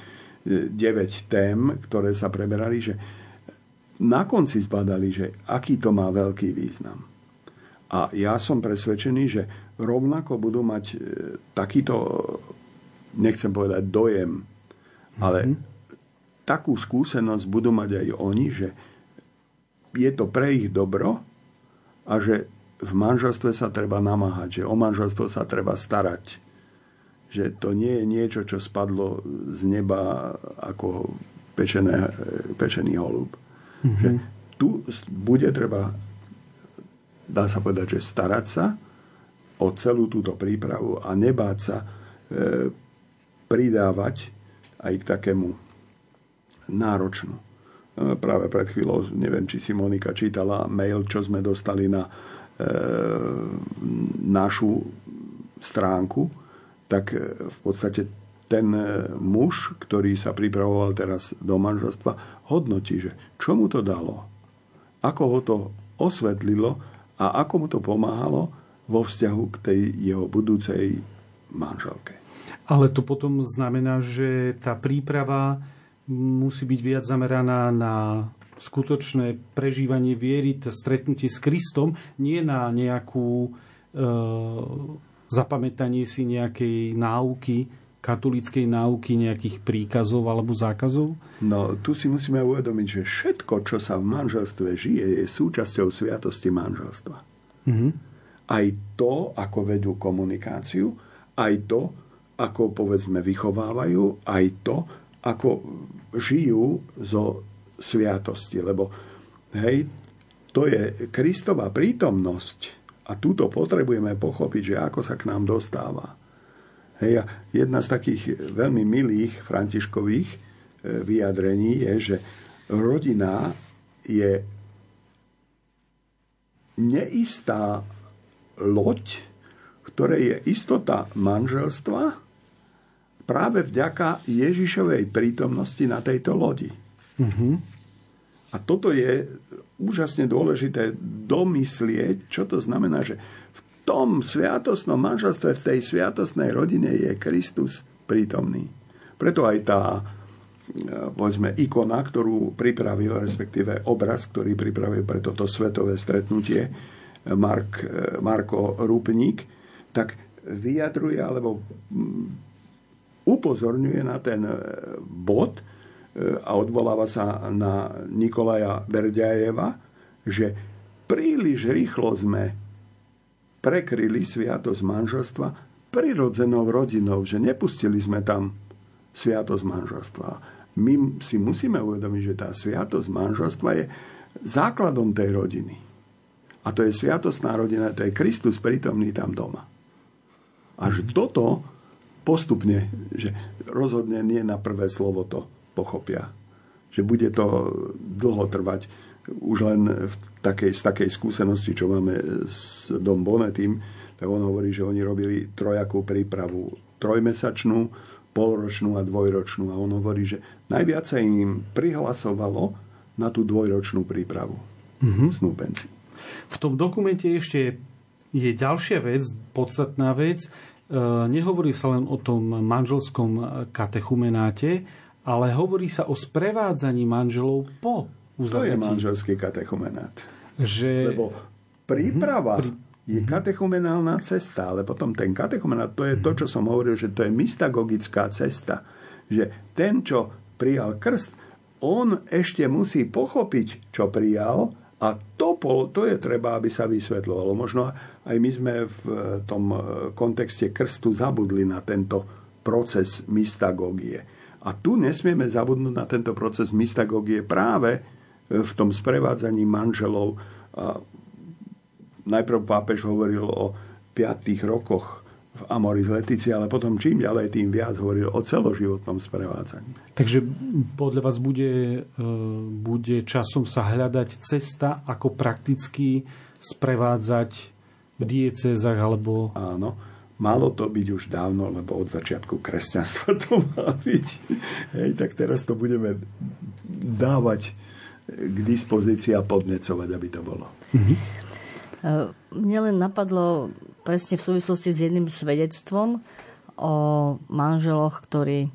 Speaker 3: 9 e, tém, ktoré sa preberali, že na konci zbadali, že aký to má veľký význam. A ja som presvedčený, že rovnako budú mať e, takýto, nechcem povedať dojem, ale mm-hmm takú skúsenosť budú mať aj oni, že je to pre ich dobro a že v manželstve sa treba namáhať, že o manželstvo sa treba starať. Že to nie je niečo, čo spadlo z neba ako pečené, pečený holub. Mm-hmm. Že tu bude treba, dá sa povedať, že starať sa o celú túto prípravu a nebáť sa e, pridávať aj k takému náročnú. E, práve pred chvíľou, neviem, či si Monika čítala mail, čo sme dostali na e, našu stránku, tak e, v podstate ten e, muž, ktorý sa pripravoval teraz do manželstva, hodnotí, že čo mu to dalo, ako ho to osvetlilo a ako mu to pomáhalo vo vzťahu k tej jeho budúcej manželke.
Speaker 1: Ale to potom znamená, že tá príprava musí byť viac zameraná na skutočné prežívanie viery, stretnutie s Kristom, nie na nejakú e, zapamätanie si nejakej náuky, katolíckej náuky, nejakých príkazov alebo zákazov?
Speaker 3: No, tu si musíme uvedomiť, že všetko, čo sa v manželstve žije, je súčasťou sviatosti manželstva. Mm-hmm. Aj to, ako vedú komunikáciu, aj to, ako povedzme vychovávajú, aj to, ako žijú zo sviatosti. Lebo hej, to je Kristova prítomnosť a túto potrebujeme pochopiť, že ako sa k nám dostáva. Hej, a jedna z takých veľmi milých františkových e, vyjadrení je, že rodina je neistá loď, ktorej je istota manželstva práve vďaka Ježišovej prítomnosti na tejto lodi. Mm-hmm. A toto je úžasne dôležité domyslieť, čo to znamená, že v tom sviatostnom manželstve, v tej sviatostnej rodine je Kristus prítomný. Preto aj tá e, povedzme, ikona, ktorú pripravil, respektíve obraz, ktorý pripravil pre toto svetové stretnutie Mark, e, Marko Rupník, tak vyjadruje alebo upozorňuje na ten e, bod, a odvoláva sa na Nikolaja Berďajeva, že príliš rýchlo sme prekryli sviatosť manželstva prirodzenou rodinou, že nepustili sme tam sviatosť manželstva. My si musíme uvedomiť, že tá sviatosť manželstva je základom tej rodiny. A to je sviatostná rodina, to je Kristus prítomný tam doma. Až toto postupne, že rozhodne nie na prvé slovo to pochopia. Že bude to dlho trvať. Už len v takej, z takej skúsenosti, čo máme s Dom Bonetým, tak on hovorí, že oni robili trojakú prípravu. Trojmesačnú, polročnú a dvojročnú. A on hovorí, že najviac sa im prihlasovalo na tú dvojročnú prípravu. Mm-hmm.
Speaker 1: V tom dokumente ešte je ďalšia vec, podstatná vec. E, nehovorí sa len o tom manželskom katechumenáte, ale hovorí sa o sprevádzaní manželov po
Speaker 3: uzavretí. To je manželský katechumenát.
Speaker 1: Že...
Speaker 3: Lebo príprava mm-hmm. je mhm. katechumenálna cesta, ale potom ten katechumenát, to je to, čo som hovoril, že to je mystagogická cesta. Že ten, čo prijal krst, on ešte musí pochopiť, čo prijal a to, to je treba, aby sa vysvetľovalo. Možno aj my sme v tom kontexte krstu zabudli na tento proces mystagógie. A tu nesmieme zabudnúť na tento proces mystagógie práve v tom sprevádzaní manželov. A najprv pápež hovoril o piatých rokoch v Amoris Letici, ale potom čím ďalej, tým viac hovoril o celoživotnom sprevádzaní.
Speaker 1: Takže podľa vás bude, e, bude časom sa hľadať cesta, ako prakticky sprevádzať v diecézach alebo...
Speaker 3: Áno Malo to byť už dávno, lebo od začiatku kresťanstva to má byť. Hej, tak teraz to budeme dávať k dispozícii a podnecovať, aby to bolo. Mm-hmm.
Speaker 4: Mne len napadlo presne v súvislosti s jedným svedectvom o manželoch, ktorí e,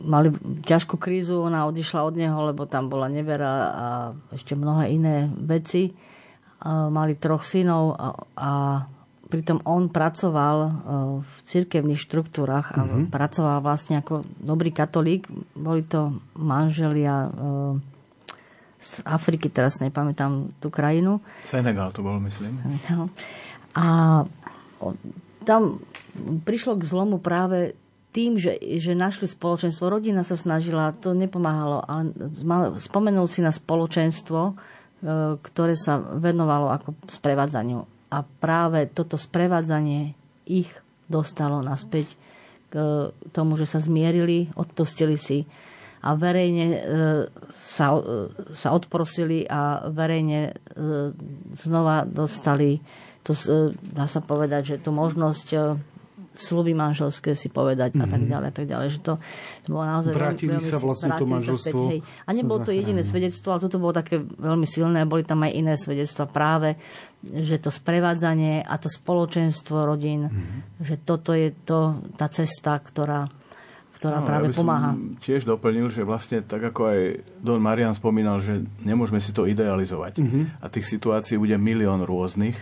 Speaker 4: mali ťažkú krízu, ona odišla od neho, lebo tam bola nevera a ešte mnohé iné veci. Mali troch synov a, a pritom on pracoval e, v cirkevných štruktúrach a mm-hmm. pracoval vlastne ako dobrý katolík. Boli to manželia e, z Afriky, teraz nepamätám tú krajinu.
Speaker 2: Senegal to bol, myslím. Senegal.
Speaker 4: A tam prišlo k zlomu práve tým, že, že našli spoločenstvo. Rodina sa snažila, to nepomáhalo, ale spomenul si na spoločenstvo, e, ktoré sa venovalo ako sprevádzaniu a práve toto sprevádzanie ich dostalo naspäť k tomu, že sa zmierili, odpustili si a verejne e, sa, e, sa odprosili a verejne e, znova dostali, to, dá sa povedať, že tú možnosť sluby manželské si povedať mm-hmm. a tak mhm. ďalej, a tak ďalej. Že to, to bolo naozaj
Speaker 1: Vrátili
Speaker 4: veľmi,
Speaker 1: sa vlastne to manželstvo.
Speaker 4: Späť, hej. A nebolo to jediné svedectvo, ale toto bolo také veľmi silné, boli tam aj iné svedectva práve, že to sprevádzanie a to spoločenstvo rodín, mm-hmm. že toto je to, tá cesta, ktorá ktorá no, práve ja pomáha.
Speaker 2: tiež doplnil, že vlastne tak ako aj Don Marian spomínal, že nemôžeme si to idealizovať. Mm-hmm. A tých situácií bude milión rôznych.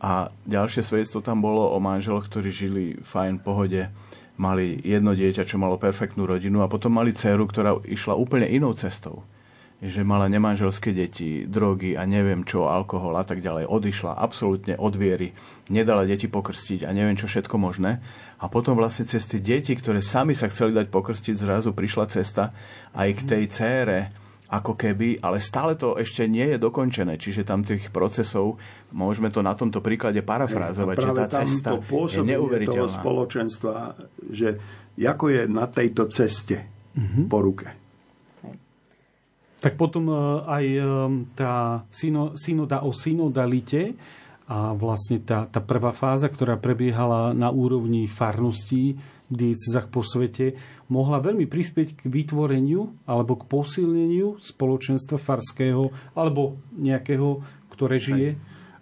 Speaker 2: A ďalšie svedectvo tam bolo o manželoch, ktorí žili fajn, pohode, mali jedno dieťa, čo malo perfektnú rodinu a potom mali dceru, ktorá išla úplne inou cestou že mala nemanželské deti, drogy a neviem čo, alkohol a tak ďalej. Odišla absolútne od viery, nedala deti pokrstiť a neviem čo všetko možné. A potom vlastne cez tie deti, ktoré sami sa chceli dať pokrstiť, zrazu prišla cesta aj k tej cére, ako keby, ale stále to ešte nie je dokončené, čiže tam tých procesov, môžeme to na tomto príklade parafrázovať, že tá cesta je neuveriteľná.
Speaker 3: toho spoločenstva, že ako je na tejto ceste mm-hmm. po ruke
Speaker 1: tak potom e, aj e, tá synoda o synodalite a vlastne tá, tá prvá fáza, ktorá prebiehala na úrovni farností v diecezach po svete, mohla veľmi prispieť k vytvoreniu alebo k posilneniu spoločenstva farského alebo nejakého, ktoré žije.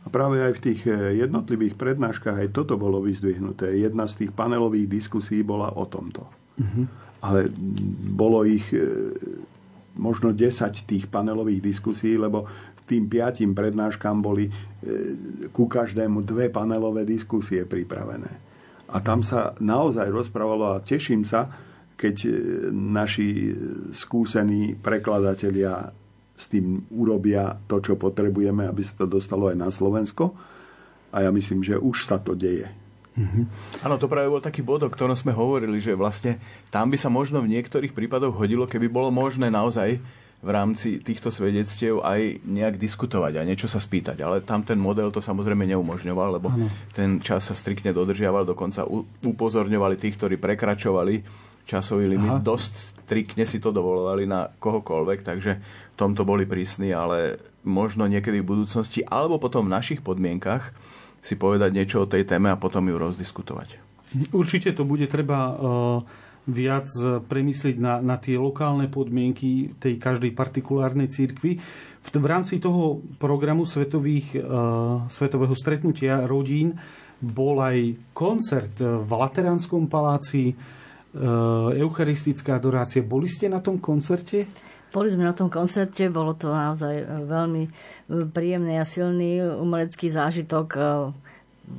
Speaker 3: A práve aj v tých e, jednotlivých prednáškach aj toto bolo vyzdvihnuté. Jedna z tých panelových diskusí bola o tomto. Uh-huh. Ale bolo ich možno 10 tých panelových diskusí, lebo tým piatim prednáškam boli e, ku každému dve panelové diskusie pripravené. A tam sa naozaj rozprávalo a teším sa, keď e, naši skúsení prekladatelia s tým urobia to, čo potrebujeme, aby sa to dostalo aj na Slovensko. A ja myslím, že už sa to deje.
Speaker 2: Mm-hmm. Áno, to práve bol taký bod, o ktorom sme hovorili, že vlastne tam by sa možno v niektorých prípadoch hodilo, keby bolo možné naozaj v rámci týchto svedectiev aj nejak diskutovať a niečo sa spýtať. Ale tam ten model to samozrejme neumožňoval, lebo ano. ten čas sa striktne dodržiaval, dokonca upozorňovali tých, ktorí prekračovali časový limit. Aha. Dosť striktne si to dovolovali na kohokoľvek, takže v tomto boli prísni, ale možno niekedy v budúcnosti, alebo potom v našich podmienkach si povedať niečo o tej téme a potom ju rozdiskutovať.
Speaker 1: Určite to bude treba uh, viac premyslieť na, na tie lokálne podmienky tej každej partikulárnej církvy. V, v rámci toho programu svetových, uh, svetového stretnutia rodín bol aj koncert v Lateránskom paláci, uh, eucharistická adorácia. Boli ste na tom koncerte?
Speaker 4: Boli sme na tom koncerte, bolo to naozaj veľmi príjemný a silný umelecký zážitok.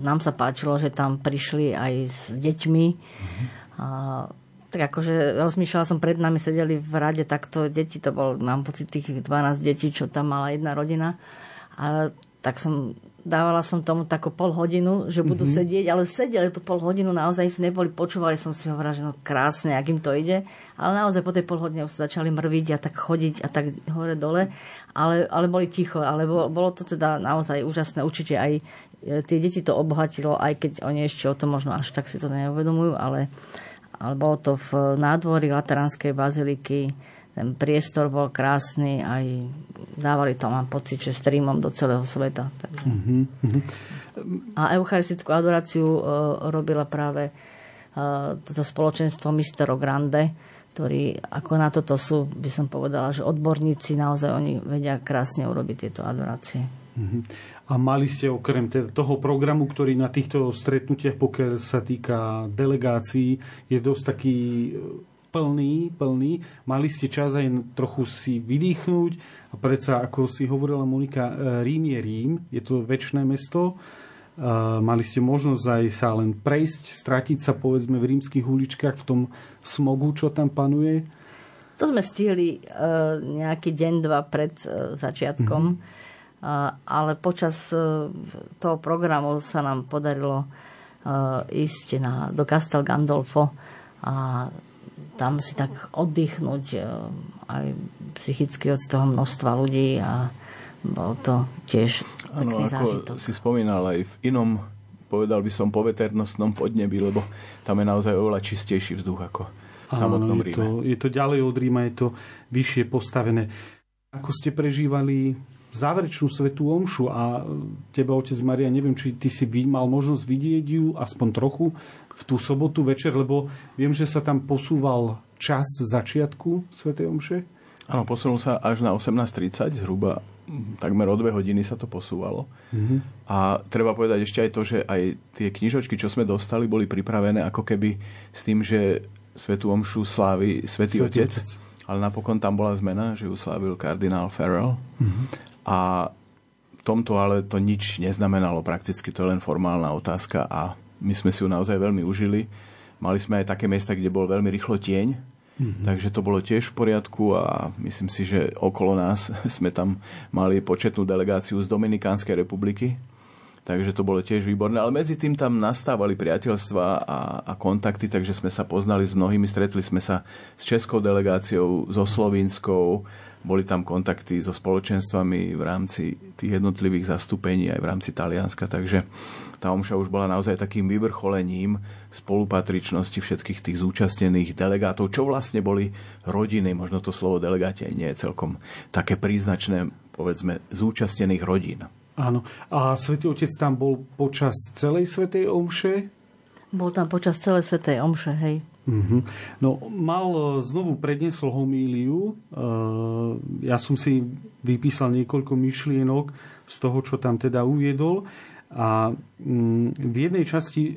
Speaker 4: Nám sa páčilo, že tam prišli aj s deťmi. Mm-hmm. A, tak akože rozmýšľala som, pred nami sedeli v rade takto deti, to bol, mám pocit, tých 12 detí, čo tam mala jedna rodina. A tak som dávala som tomu takú pol hodinu, že budú mm-hmm. sedieť, ale sedeli tú pol hodinu, naozaj si neboli, počúvali som si hovorila, že no krásne, akým to ide, ale naozaj po tej pol hodine už sa začali mrviť a tak chodiť a tak hore dole, ale, ale boli ticho, ale bolo, bolo to teda naozaj úžasné, určite aj e, tie deti to obohatilo, aj keď oni ešte o tom možno až tak si to neuvedomujú, ale bolo to v nádvorí Lateránskej baziliky, ten priestor bol krásny, aj dávali to, mám pocit, že streamom do celého sveta. Takže. Mm-hmm. A eucharistickú adoráciu uh, robila práve uh, toto spoločenstvo Mistero Grande, ktorí ako na toto sú, by som povedala, že odborníci naozaj oni vedia krásne urobiť tieto adorácie. Mm-hmm.
Speaker 1: A mali ste okrem teda toho programu, ktorý na týchto stretnutiach, pokiaľ sa týka delegácií, je dosť taký plný, plný. Mali ste čas aj trochu si vydýchnuť a predsa, ako si hovorila Monika, e, Rím je Rím, je to väčšné mesto. E, mali ste možnosť aj sa len prejsť, stratiť sa povedzme v rímskych uličkách v tom smogu, čo tam panuje?
Speaker 4: To sme stihli uh, nejaký deň, dva pred uh, začiatkom, mm-hmm. Ale počas uh, toho programu sa nám podarilo uh, ísť na, do Castel Gandolfo a tam si tak oddychnúť e, aj psychicky od toho množstva ľudí a bol to tiež Áno, ako zážitok.
Speaker 2: si spomínal aj v inom, povedal by som, poveternostnom podnebi, lebo tam je naozaj oveľa čistejší vzduch ako v samotnom
Speaker 1: Áno, je
Speaker 2: Ríme.
Speaker 1: to, je to ďalej od Ríma, je to vyššie postavené. Ako ste prežívali záverečnú svetú omšu a teba, otec Maria, neviem, či ty si mal možnosť vidieť ju aspoň trochu v tú sobotu večer, lebo viem, že sa tam posúval čas začiatku svetej omše.
Speaker 2: Áno, posunul sa až na 18.30, zhruba takmer o dve hodiny sa to posúvalo. Mm-hmm. A treba povedať ešte aj to, že aj tie knižočky, čo sme dostali, boli pripravené ako keby s tým, že Svetú Omšu slávi
Speaker 1: Svätý
Speaker 2: Otec,
Speaker 1: Otec.
Speaker 2: ale napokon tam bola zmena, že ju slávil kardinál Farrell. Mm-hmm. A v tomto ale to nič neznamenalo prakticky, to je len formálna otázka a my sme si ju naozaj veľmi užili. Mali sme aj také miesta, kde bol veľmi rýchlo tieň, Mm-hmm. Takže to bolo tiež v poriadku a myslím si, že okolo nás sme tam mali početnú delegáciu z Dominikánskej republiky. Takže to bolo tiež výborné. Ale medzi tým tam nastávali priateľstva a, a kontakty, takže sme sa poznali s mnohými. Stretli sme sa s českou delegáciou, so slovínskou. Boli tam kontakty so spoločenstvami v rámci tých jednotlivých zastúpení aj v rámci Talianska. Takže tá omša už bola naozaj takým vyvrcholením spolupatričnosti všetkých tých zúčastnených delegátov, čo vlastne boli rodiny, možno to slovo delegáti aj nie je celkom také príznačné, povedzme, zúčastnených rodín.
Speaker 1: Áno. A svätý Otec tam bol počas celej svetej omše.
Speaker 4: Bol tam počas celej svetej omše, hej.
Speaker 1: Mhm. No, mal e, znovu predniesol homíliu. E, Ja som si vypísal niekoľko myšlienok z toho, čo tam teda uviedol. A mm, v jednej časti e,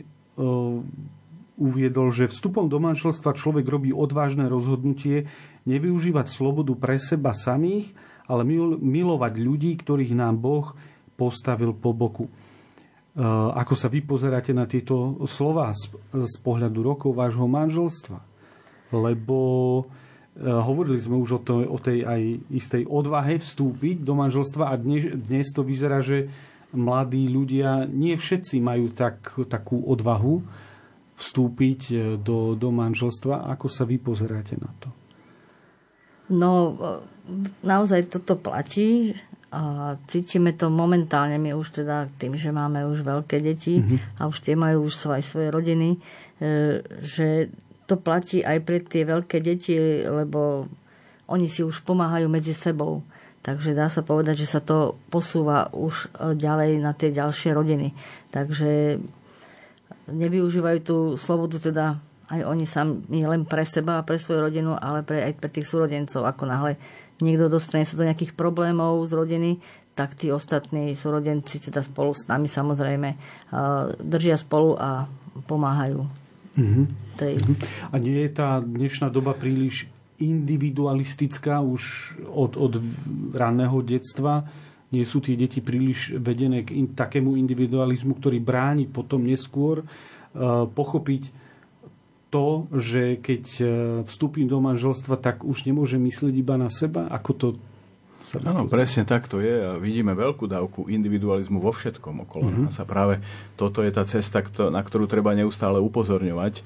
Speaker 1: uviedol, že vstupom do manželstva človek robí odvážne rozhodnutie nevyužívať slobodu pre seba samých, ale mil- milovať ľudí, ktorých nám Boh postavil po boku. E, Ako sa vy pozeráte na tieto slova z, pohľadu rokov vášho manželstva? Lebo e, hovorili sme už o, to, o tej aj istej odvahe vstúpiť do manželstva a dnes, dnes to vyzerá, že mladí ľudia, nie všetci majú tak, takú odvahu vstúpiť e, do, do manželstva. Ako sa vy pozeráte na to?
Speaker 4: No, naozaj toto platí a cítime to momentálne my už teda tým, že máme už veľké deti mm-hmm. a už tie majú už svoje, svoje rodiny, e, že to platí aj pre tie veľké deti, lebo oni si už pomáhajú medzi sebou. Takže dá sa povedať, že sa to posúva už e, ďalej na tie ďalšie rodiny. Takže nevyužívajú tú slobodu teda aj oni sami len pre seba a pre svoju rodinu, ale pre, aj pre tých súrodencov. Ako náhle niekto dostane sa do nejakých problémov z rodiny, tak tí ostatní súrodenci teda spolu s nami samozrejme e, držia spolu a pomáhajú.
Speaker 1: Mm-hmm.
Speaker 4: Tej...
Speaker 1: A nie je tá dnešná doba príliš individualistická už od, od ranného detstva? Nie sú tie deti príliš vedené k in, takému individualizmu, ktorý bráni potom neskôr uh, pochopiť to, že keď uh, vstúpim do manželstva, tak už nemôžem myslieť iba na seba? Ako to sa
Speaker 2: Áno, presne tak to je a vidíme veľkú dávku individualizmu vo všetkom okolo mm-hmm. nás a práve toto je tá cesta, na ktorú treba neustále upozorňovať,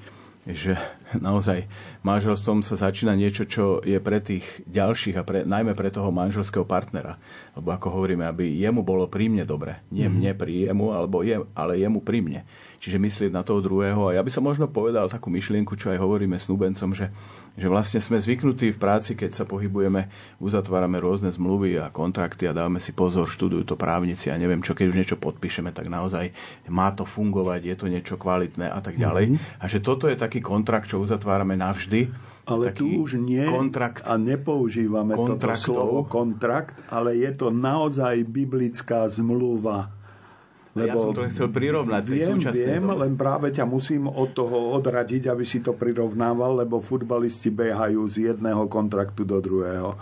Speaker 2: že naozaj manželstvom sa začína niečo, čo je pre tých ďalších a pre, najmä pre toho manželského partnera. Lebo ako hovoríme, aby jemu bolo pri mne dobre. Nie mm-hmm. mne pri jemu, alebo je, ale jemu pri mne. Čiže myslieť na toho druhého. A ja by som možno povedal takú myšlienku, čo aj hovoríme snúbencom, že že vlastne sme zvyknutí v práci, keď sa pohybujeme, uzatvárame rôzne zmluvy a kontrakty a dávame si pozor, študujú to právnici a neviem čo, keď už niečo podpíšeme, tak naozaj má to fungovať, je to niečo kvalitné a tak ďalej. Mm-hmm. A že toto je taký kontrakt, čo uzatvárame navždy.
Speaker 3: Ale tu už nie
Speaker 2: kontrakt,
Speaker 3: a nepoužívame toto slovo kontrakt, ale je to naozaj biblická zmluva.
Speaker 2: Lebo ja som to chcel prirovnať.
Speaker 3: Viem, viem, dobe. len práve ťa musím od toho odradiť, aby si to prirovnával, lebo futbalisti behajú z jedného kontraktu do druhého.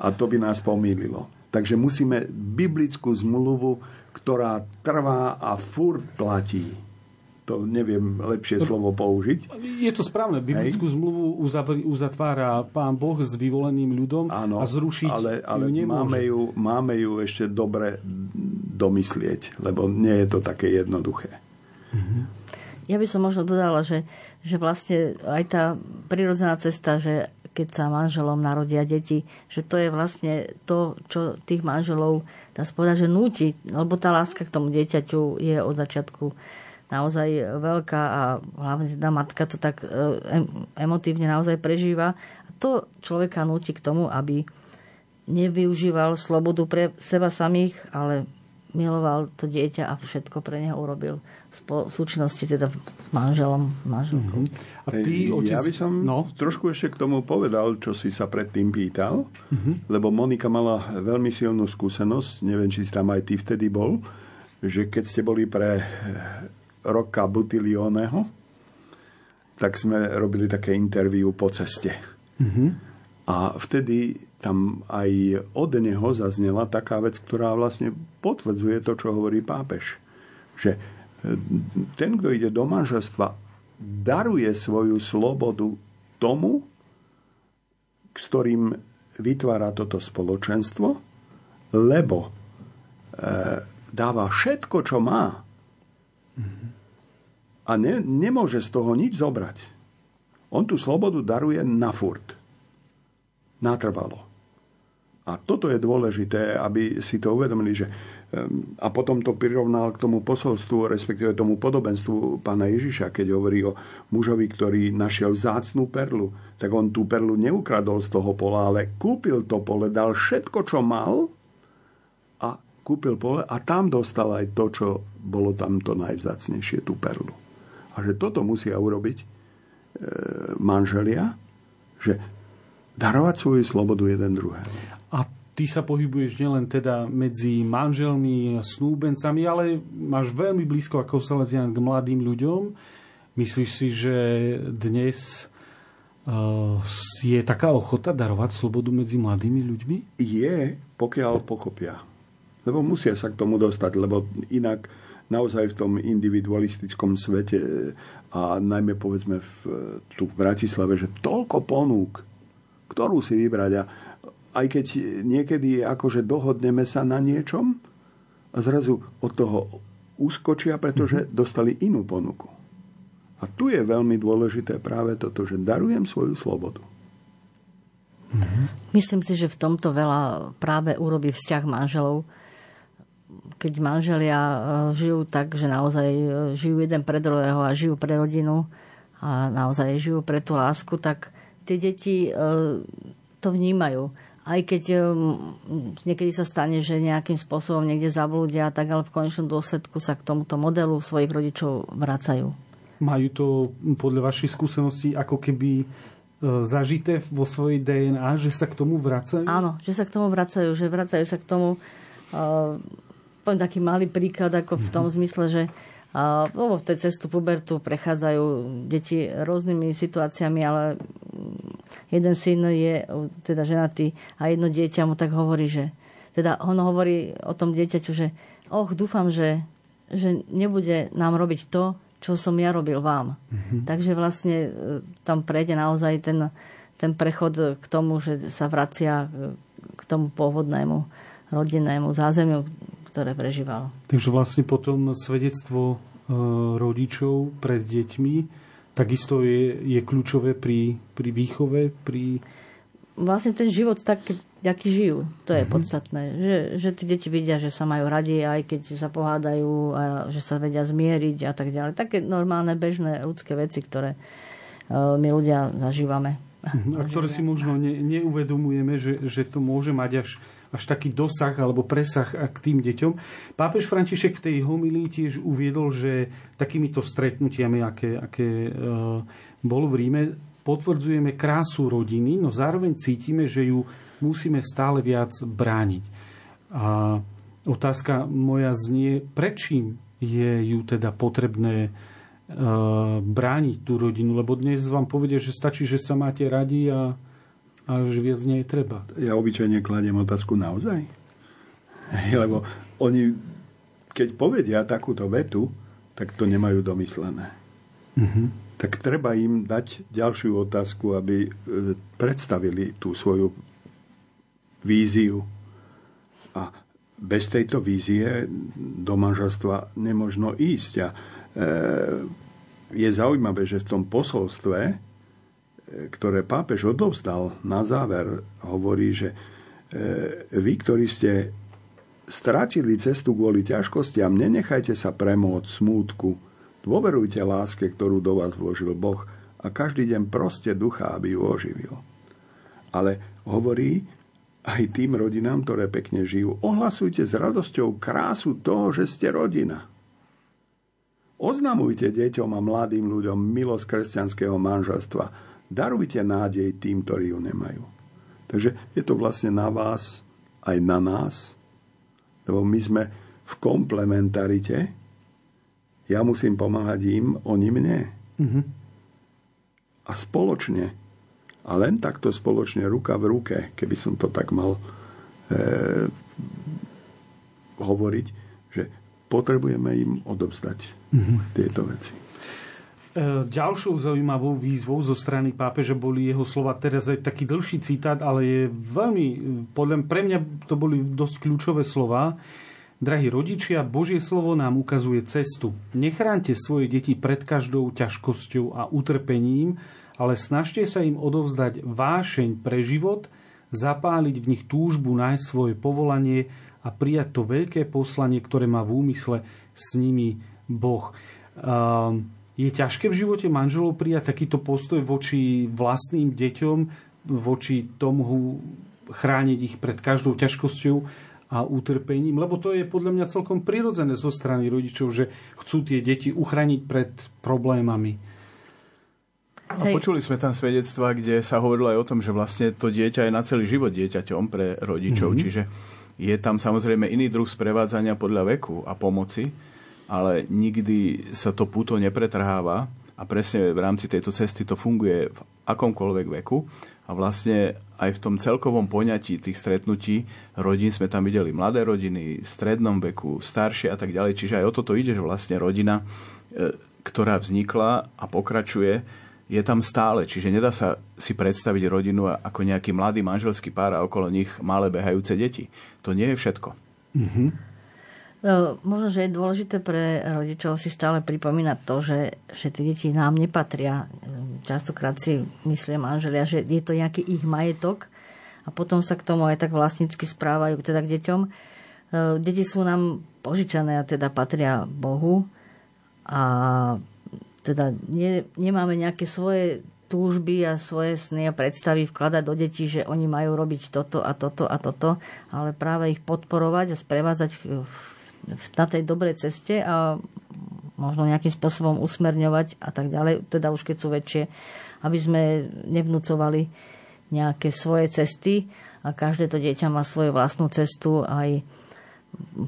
Speaker 3: A to by nás pomýlilo. Takže musíme biblickú zmluvu, ktorá trvá a furt platí to neviem lepšie slovo použiť.
Speaker 1: Je to správne. Biblickú Hej. zmluvu uzatvára pán Boh s vyvoleným ľudom Áno, a zrušiť
Speaker 3: ale, ale
Speaker 1: ju nemôže.
Speaker 3: Máme ju, máme ju ešte dobre domyslieť, lebo nie je to také jednoduché.
Speaker 4: Ja by som možno dodala, že, že vlastne aj tá prirodzená cesta, že keď sa manželom narodia deti, že to je vlastne to, čo tých manželov, dá sa povedať, že núti, lebo tá láska k tomu dieťaťu je od začiatku naozaj veľká a hlavne teda matka to tak e, emotívne naozaj prežíva. A to človeka nutí k tomu, aby nevyužíval slobodu pre seba samých, ale miloval to dieťa a všetko pre neho urobil v súčinnosti teda manželom, manželkou.
Speaker 3: Mm-hmm. A ty, otec... Ja by som no? trošku ešte k tomu povedal, čo si sa predtým pýtal, mm-hmm. lebo Monika mala veľmi silnú skúsenosť, neviem, či si tam aj ty vtedy bol, že keď ste boli pre roka Butilioneho, tak sme robili také interviu po ceste. Mm-hmm. A vtedy tam aj od neho zaznela taká vec, ktorá vlastne potvrdzuje to, čo hovorí pápež. Že e, ten, kto ide do manželstva, daruje svoju slobodu tomu, s ktorým vytvára toto spoločenstvo, lebo e, dáva všetko, čo má. A ne, nemôže z toho nič zobrať. On tú slobodu daruje na furt. Natrvalo. A toto je dôležité, aby si to uvedomili, že a potom to prirovnal k tomu posolstvu, respektíve tomu podobenstvu pána Ježiša, keď hovorí o mužovi, ktorý našiel vzácnú perlu, tak on tú perlu neukradol z toho pola, ale kúpil to pole, dal všetko, čo mal a kúpil pole a tam dostal aj to, čo bolo tamto najvzácnejšie, tú perlu. A že toto musia urobiť e, manželia, že darovať svoju slobodu jeden druhému
Speaker 1: ty sa pohybuješ nielen teda medzi manželmi, snúbencami, ale máš veľmi blízko ako Salesian k mladým ľuďom. Myslíš si, že dnes uh, je taká ochota darovať slobodu medzi mladými ľuďmi?
Speaker 3: Je, pokiaľ pochopia. Lebo musia sa k tomu dostať, lebo inak naozaj v tom individualistickom svete a najmä povedzme v, tu v Bratislave, že toľko ponúk, ktorú si vybrať a aj keď niekedy akože dohodneme sa na niečom a zrazu od toho uskočia, pretože mm-hmm. dostali inú ponuku. A tu je veľmi dôležité práve toto, že darujem svoju slobodu.
Speaker 4: Mm-hmm. Myslím si, že v tomto veľa práve urobí vzťah manželov, keď manželia e, žijú tak, že naozaj e, žijú jeden pre druhého a žijú pre rodinu a naozaj žijú pre tú lásku, tak tie deti e, to vnímajú aj keď niekedy sa stane, že nejakým spôsobom niekde zablúdia, tak ale v konečnom dôsledku sa k tomuto modelu svojich rodičov vracajú.
Speaker 1: Majú to podľa vašich skúseností ako keby zažité vo svojej DNA, že sa k tomu vracajú?
Speaker 4: Áno, že sa k tomu vracajú, že vracajú sa k tomu. Uh, poviem taký malý príklad, ako v tom mhm. zmysle, že lebo v tej cestu pubertu prechádzajú deti rôznymi situáciami, ale jeden syn je teda ženatý a jedno dieťa mu tak hovorí, že teda on hovorí o tom dieťaťu, že och, dúfam, že, že nebude nám robiť to, čo som ja robil vám. Mm-hmm. Takže vlastne e, tam prejde naozaj ten, ten prechod k tomu, že sa vracia e, k tomu pôvodnému rodinnému zázemiu, ktoré prežíval.
Speaker 1: Takže vlastne potom svedectvo e, rodičov pred deťmi takisto je, je kľúčové pri, pri výchove, pri...
Speaker 4: Vlastne ten život tak, aký žijú, to je mm-hmm. podstatné. Že, že tí deti vidia, že sa majú radi, aj keď sa pohádajú a že sa vedia zmieriť a tak ďalej. Také normálne, bežné ľudské veci, ktoré uh, my ľudia zažívame.
Speaker 1: Mhm. A ktoré si možno ne, neuvedomujeme, že, že to môže mať až až taký dosah alebo presah k tým deťom. Pápež František v tej homilii tiež uviedol, že takýmito stretnutiami, aké, aké e, bolo v Ríme, potvrdzujeme krásu rodiny, no zároveň cítime, že ju musíme stále viac brániť. A otázka moja znie, prečím je ju teda potrebné e, brániť tú rodinu, lebo dnes vám povedia, že stačí, že sa máte radi a a už viac nie je treba.
Speaker 3: Ja obyčajne kladiem otázku naozaj. Lebo oni, keď povedia takúto vetu, tak to nemajú domyslené. Mm-hmm. Tak treba im dať ďalšiu otázku, aby e, predstavili tú svoju víziu. A bez tejto vízie do manželstva nemožno ísť. A e, je zaujímavé, že v tom posolstve ktoré pápež odovzdal na záver, hovorí, že e, vy, ktorí ste stratili cestu kvôli ťažkostiam, nenechajte sa premôcť smútku, Dôverujte láske, ktorú do vás vložil Boh a každý deň proste ducha, aby ju oživil. Ale hovorí aj tým rodinám, ktoré pekne žijú, ohlasujte s radosťou krásu toho, že ste rodina. Oznamujte deťom a mladým ľuďom milosť kresťanského manželstva. Darujte nádej tým, ktorí ju nemajú. Takže je to vlastne na vás, aj na nás, lebo my sme v komplementarite. Ja musím pomáhať im, oni mne. Mm-hmm. A spoločne, a len takto spoločne, ruka v ruke, keby som to tak mal e, hovoriť, že potrebujeme im odovzdať mm-hmm. tieto veci.
Speaker 1: E, ďalšou zaujímavou výzvou zo strany pápeža boli jeho slova, teraz aj taký dlhší citát, ale je veľmi, podľa pre mňa to boli dosť kľúčové slova. Drahí rodičia, Božie slovo nám ukazuje cestu. Nechránte svoje deti pred každou ťažkosťou a utrpením, ale snažte sa im odovzdať vášeň pre život, zapáliť v nich túžbu nájsť svoje povolanie a prijať to veľké poslanie, ktoré má v úmysle s nimi Boh. Um, je ťažké v živote manželov prijať takýto postoj voči vlastným deťom, voči tomu chrániť ich pred každou ťažkosťou a utrpením, lebo to je podľa mňa celkom prirodzené zo strany rodičov, že chcú tie deti uchrániť pred problémami.
Speaker 2: A počuli sme tam svedectva, kde sa hovorilo aj o tom, že vlastne to dieťa je na celý život dieťaťom pre rodičov, mm-hmm. čiže je tam samozrejme iný druh sprevádzania podľa veku a pomoci ale nikdy sa to puto nepretrháva a presne v rámci tejto cesty to funguje v akomkoľvek veku a vlastne aj v tom celkovom poňatí tých stretnutí rodín sme tam videli mladé rodiny, v strednom veku, staršie a tak ďalej. Čiže aj o toto ide, že vlastne rodina, e, ktorá vznikla a pokračuje, je tam stále. Čiže nedá sa si predstaviť rodinu ako nejaký mladý manželský pár a okolo nich malé behajúce deti. To nie je všetko. Mm-hmm.
Speaker 4: No, možno, že je dôležité pre rodičov si stále pripomínať to, že, že tie deti nám nepatria. Častokrát si myslia manželia, že je to nejaký ich majetok a potom sa k tomu aj tak vlastnícky správajú teda k deťom. E, deti sú nám požičané a teda patria Bohu a teda nie, nemáme nejaké svoje túžby a svoje sny a predstavy vkladať do detí, že oni majú robiť toto a toto a toto, ale práve ich podporovať a sprevádzať v na tej dobrej ceste a možno nejakým spôsobom usmerňovať a tak ďalej, teda už keď sú väčšie, aby sme nevnúcovali nejaké svoje cesty a každé to dieťa má svoju vlastnú cestu aj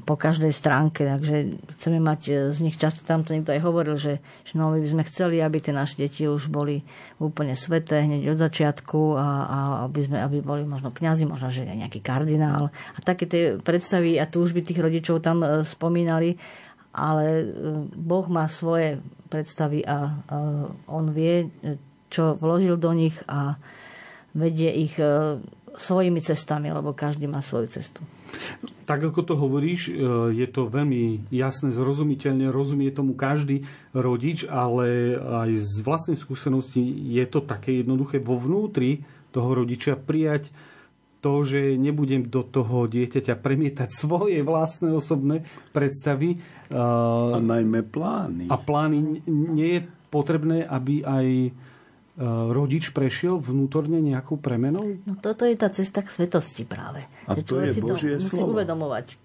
Speaker 4: po každej stránke, takže chceme mať e, z nich, často tam to niekto aj hovoril, že, že no, my by sme chceli, aby tie naše deti už boli úplne sveté hneď od začiatku a, a aby, sme, aby boli možno kňazi, možno, že nejaký kardinál. A také tie predstavy a túžby tých rodičov tam e, spomínali, ale e, Boh má svoje predstavy a, a on vie, čo vložil do nich a vedie ich svojimi cestami, lebo každý má svoju cestu.
Speaker 1: Tak ako to hovoríš, e, je to veľmi jasné, zrozumiteľne, rozumie tomu každý rodič, ale aj z vlastnej skúsenosti je to také jednoduché vo vnútri toho rodiča prijať to, že nebudem do toho dieťaťa premietať svoje vlastné osobné predstavy.
Speaker 3: E, a najmä plány.
Speaker 1: A plány nie je potrebné, aby aj E, rodič prešiel vnútorne nejakou premenou?
Speaker 4: No toto je tá cesta k svetosti práve.
Speaker 3: A to je Božie
Speaker 4: to musí slovo. uvedomovať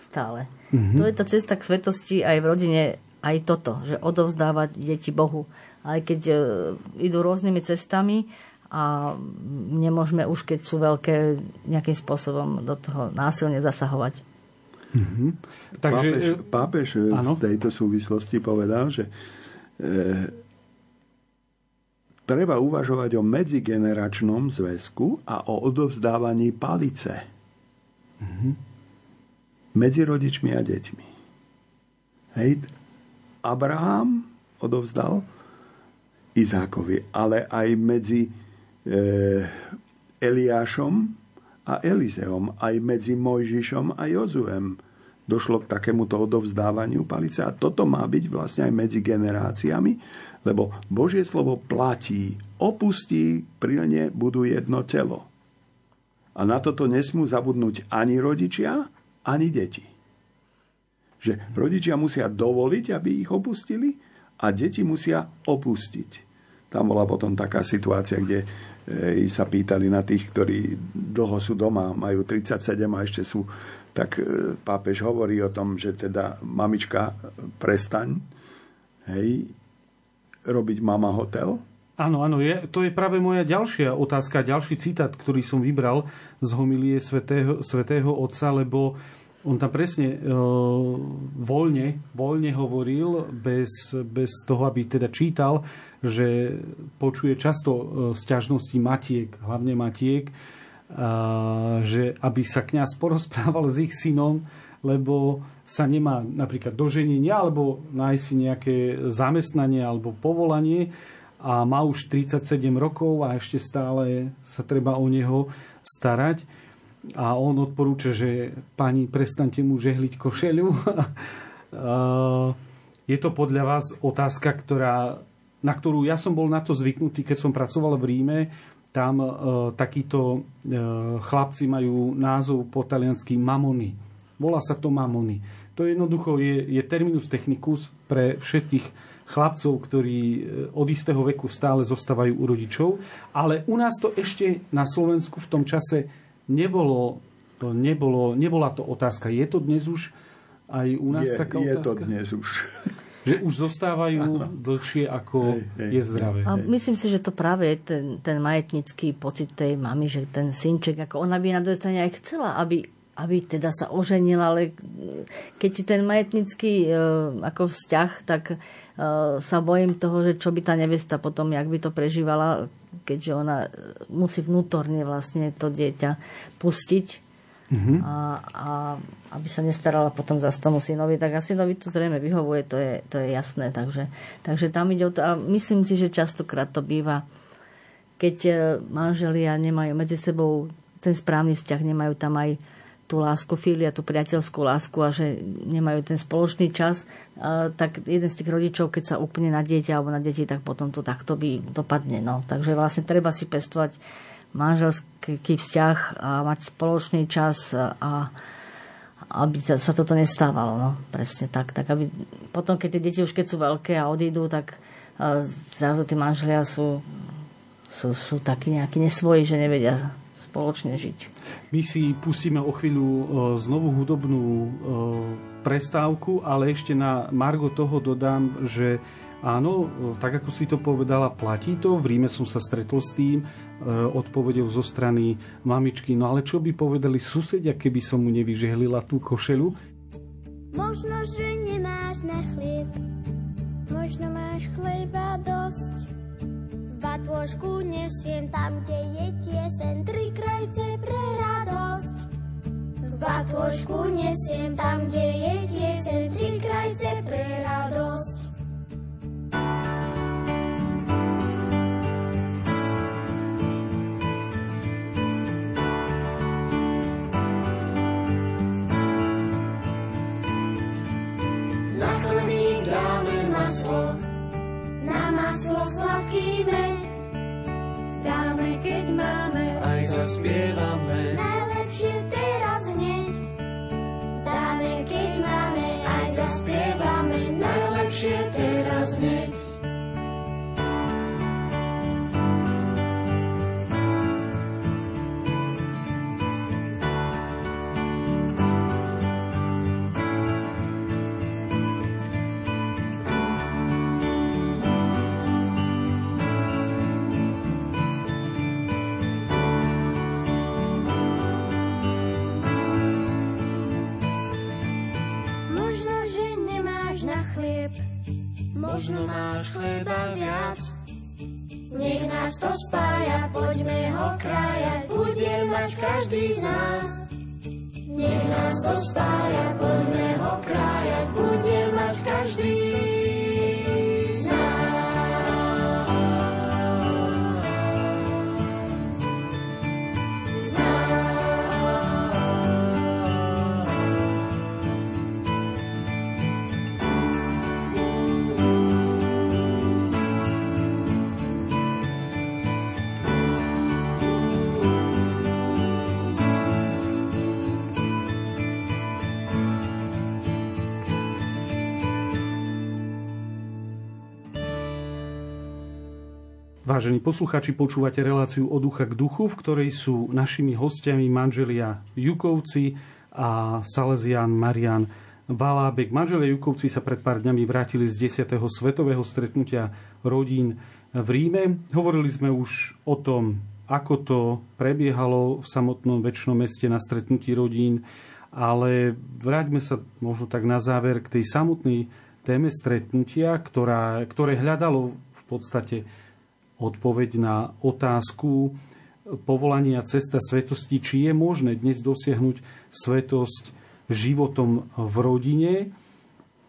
Speaker 4: stále. Mm-hmm. To je tá cesta k svetosti aj v rodine, aj toto, že odovzdávať deti Bohu. Aj keď e, idú rôznymi cestami a nemôžeme už, keď sú veľké, nejakým spôsobom do toho násilne zasahovať.
Speaker 3: Mm-hmm. Takže, pápež, pápež v tejto súvislosti povedal, že e, treba uvažovať o medzigeneračnom zväzku a o odovzdávaní palice. Mm-hmm. Medzi rodičmi a deťmi. Hej, Abraham odovzdal Izákovi, ale aj medzi e, Eliášom a Elizeom, aj medzi Mojžišom a Jozuem došlo k takémuto odovzdávaniu palice a toto má byť vlastne aj medzi generáciami, lebo Božie slovo platí, opustí, prilne budú jedno telo. A na toto nesmú zabudnúť ani rodičia, ani deti. Že rodičia musia dovoliť, aby ich opustili a deti musia opustiť. Tam bola potom taká situácia, kde e, sa pýtali na tých, ktorí dlho sú doma, majú 37 a ešte sú, tak e, pápež hovorí o tom, že teda mamička prestaň, hej, robiť mama hotel.
Speaker 1: Áno, áno, je, to je práve moja ďalšia otázka, ďalší citát, ktorý som vybral z homilie svätého, svätého Otca, lebo on tam presne e, voľne, voľne hovoril, bez, bez toho, aby teda čítal, že počuje často e, sťažnosti matiek, hlavne matiek, a, že aby sa kňaz porozprával s ich synom, lebo sa nemá napríklad doženenie alebo nájsť si nejaké zamestnanie alebo povolanie a má už 37 rokov a ešte stále sa treba o neho starať a on odporúča, že pani, prestante mu žehliť košeľu. je to podľa vás otázka, ktorá, na ktorú ja som bol na to zvyknutý, keď som pracoval v Ríme. Tam e, takíto e, chlapci majú názov po taliansky mamony. Volá sa to mamony. To jednoducho je, je terminus technicus pre všetkých chlapcov, ktorí e, od istého veku stále zostávajú u rodičov. Ale u nás to ešte na Slovensku v tom čase nebolo, to nebolo, nebola to otázka. Je to dnes už aj u nás
Speaker 3: je,
Speaker 1: taká
Speaker 3: je
Speaker 1: otázka?
Speaker 3: Je to dnes už.
Speaker 1: Že už zostávajú dlhšie, ako hej, hej, je zdravé.
Speaker 4: A myslím si, že to práve je ten, ten majetnický pocit tej mamy, že ten synček, ako ona by na druhej strane aj chcela, aby, aby teda sa oženila, ale keď ten majetnický e, ako vzťah, tak e, sa bojím toho, že čo by tá nevesta potom, jak by to prežívala, keďže ona musí vnútorne vlastne to dieťa pustiť mm-hmm. a, a aby sa nestarala potom za tomu synovi, tak asi synovi to zrejme vyhovuje, to je, to je jasné. Takže, takže tam ide o to a myslím si, že častokrát to býva, keď e, manželia nemajú medzi sebou ten správny vzťah, nemajú tam aj tú lásku, filia, tú priateľskú lásku a že nemajú ten spoločný čas, tak jeden z tých rodičov, keď sa úplne na dieťa alebo na deti, tak potom to takto by dopadne. No. Takže vlastne treba si pestovať manželský vzťah a mať spoločný čas a aby sa, toto nestávalo. No. Presne tak. tak aby, potom, keď tie deti už keď sú veľké a odídu, tak zrazu tí manželia sú, sú, sú takí nejakí nesvoji, že nevedia spoločne žiť.
Speaker 1: My si pustíme o chvíľu e, znovu hudobnú e, prestávku, ale ešte na Margo toho dodám, že áno, e, tak ako si to povedala, platí to. V Ríme som sa stretol s tým, odpovedou zo strany mamičky. No ale čo by povedali susedia, keby som mu nevyžehlila tú košelu?
Speaker 6: Možno, že nemáš na chlieb, možno máš chleba dosť batôžku nesiem tam, kde je tiesen, tri krajce pre radosť. Batôžku nesiem tam, kde je tiesen, tri krajce pre radosť. Na chlebík dáme maslo, na maslo sladký med
Speaker 5: keď máme, aj zaspievame.
Speaker 6: Najlepšie teraz hneď. Dáme, keď máme, aj zaspievame.
Speaker 5: Možno máš chleba viac.
Speaker 6: Nech nás to spája, poďme ho krájať, bude mať každý z nás. Nech nás to spája, poďme ho krájať, bude mať každý
Speaker 1: Vážení posluchači, počúvate reláciu od ducha k duchu, v ktorej sú našimi hostiami manželia Jukovci a Salesian Marian Valábek. Manželia Jukovci sa pred pár dňami vrátili z 10. svetového stretnutia rodín v Ríme. Hovorili sme už o tom, ako to prebiehalo v samotnom väčšnom meste na stretnutí rodín, ale vráťme sa možno tak na záver k tej samotnej téme stretnutia, ktorá, ktoré hľadalo v podstate odpoveď na otázku povolania cesta svetosti, či je možné dnes dosiahnuť svetosť životom v rodine.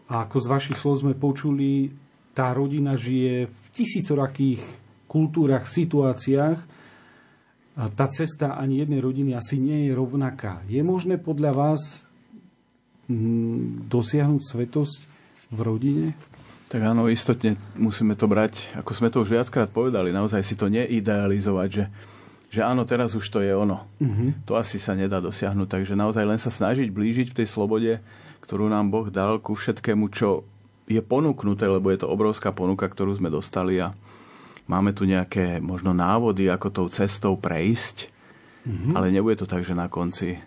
Speaker 1: A ako z vašich slov sme počuli, tá rodina žije v tisícorakých kultúrach, situáciách. A tá cesta ani jednej rodiny asi nie je rovnaká. Je možné podľa vás dosiahnuť svetosť v rodine?
Speaker 2: Tak áno, istotne musíme to brať, ako sme to už viackrát povedali, naozaj si to neidealizovať, že, že áno, teraz už to je ono. Uh-huh. To asi sa nedá dosiahnuť, takže naozaj len sa snažiť blížiť v tej slobode, ktorú nám Boh dal ku všetkému, čo je ponúknuté, lebo je to obrovská ponuka, ktorú sme dostali a máme tu nejaké možno návody, ako tou cestou prejsť, uh-huh. ale nebude to tak, že na konci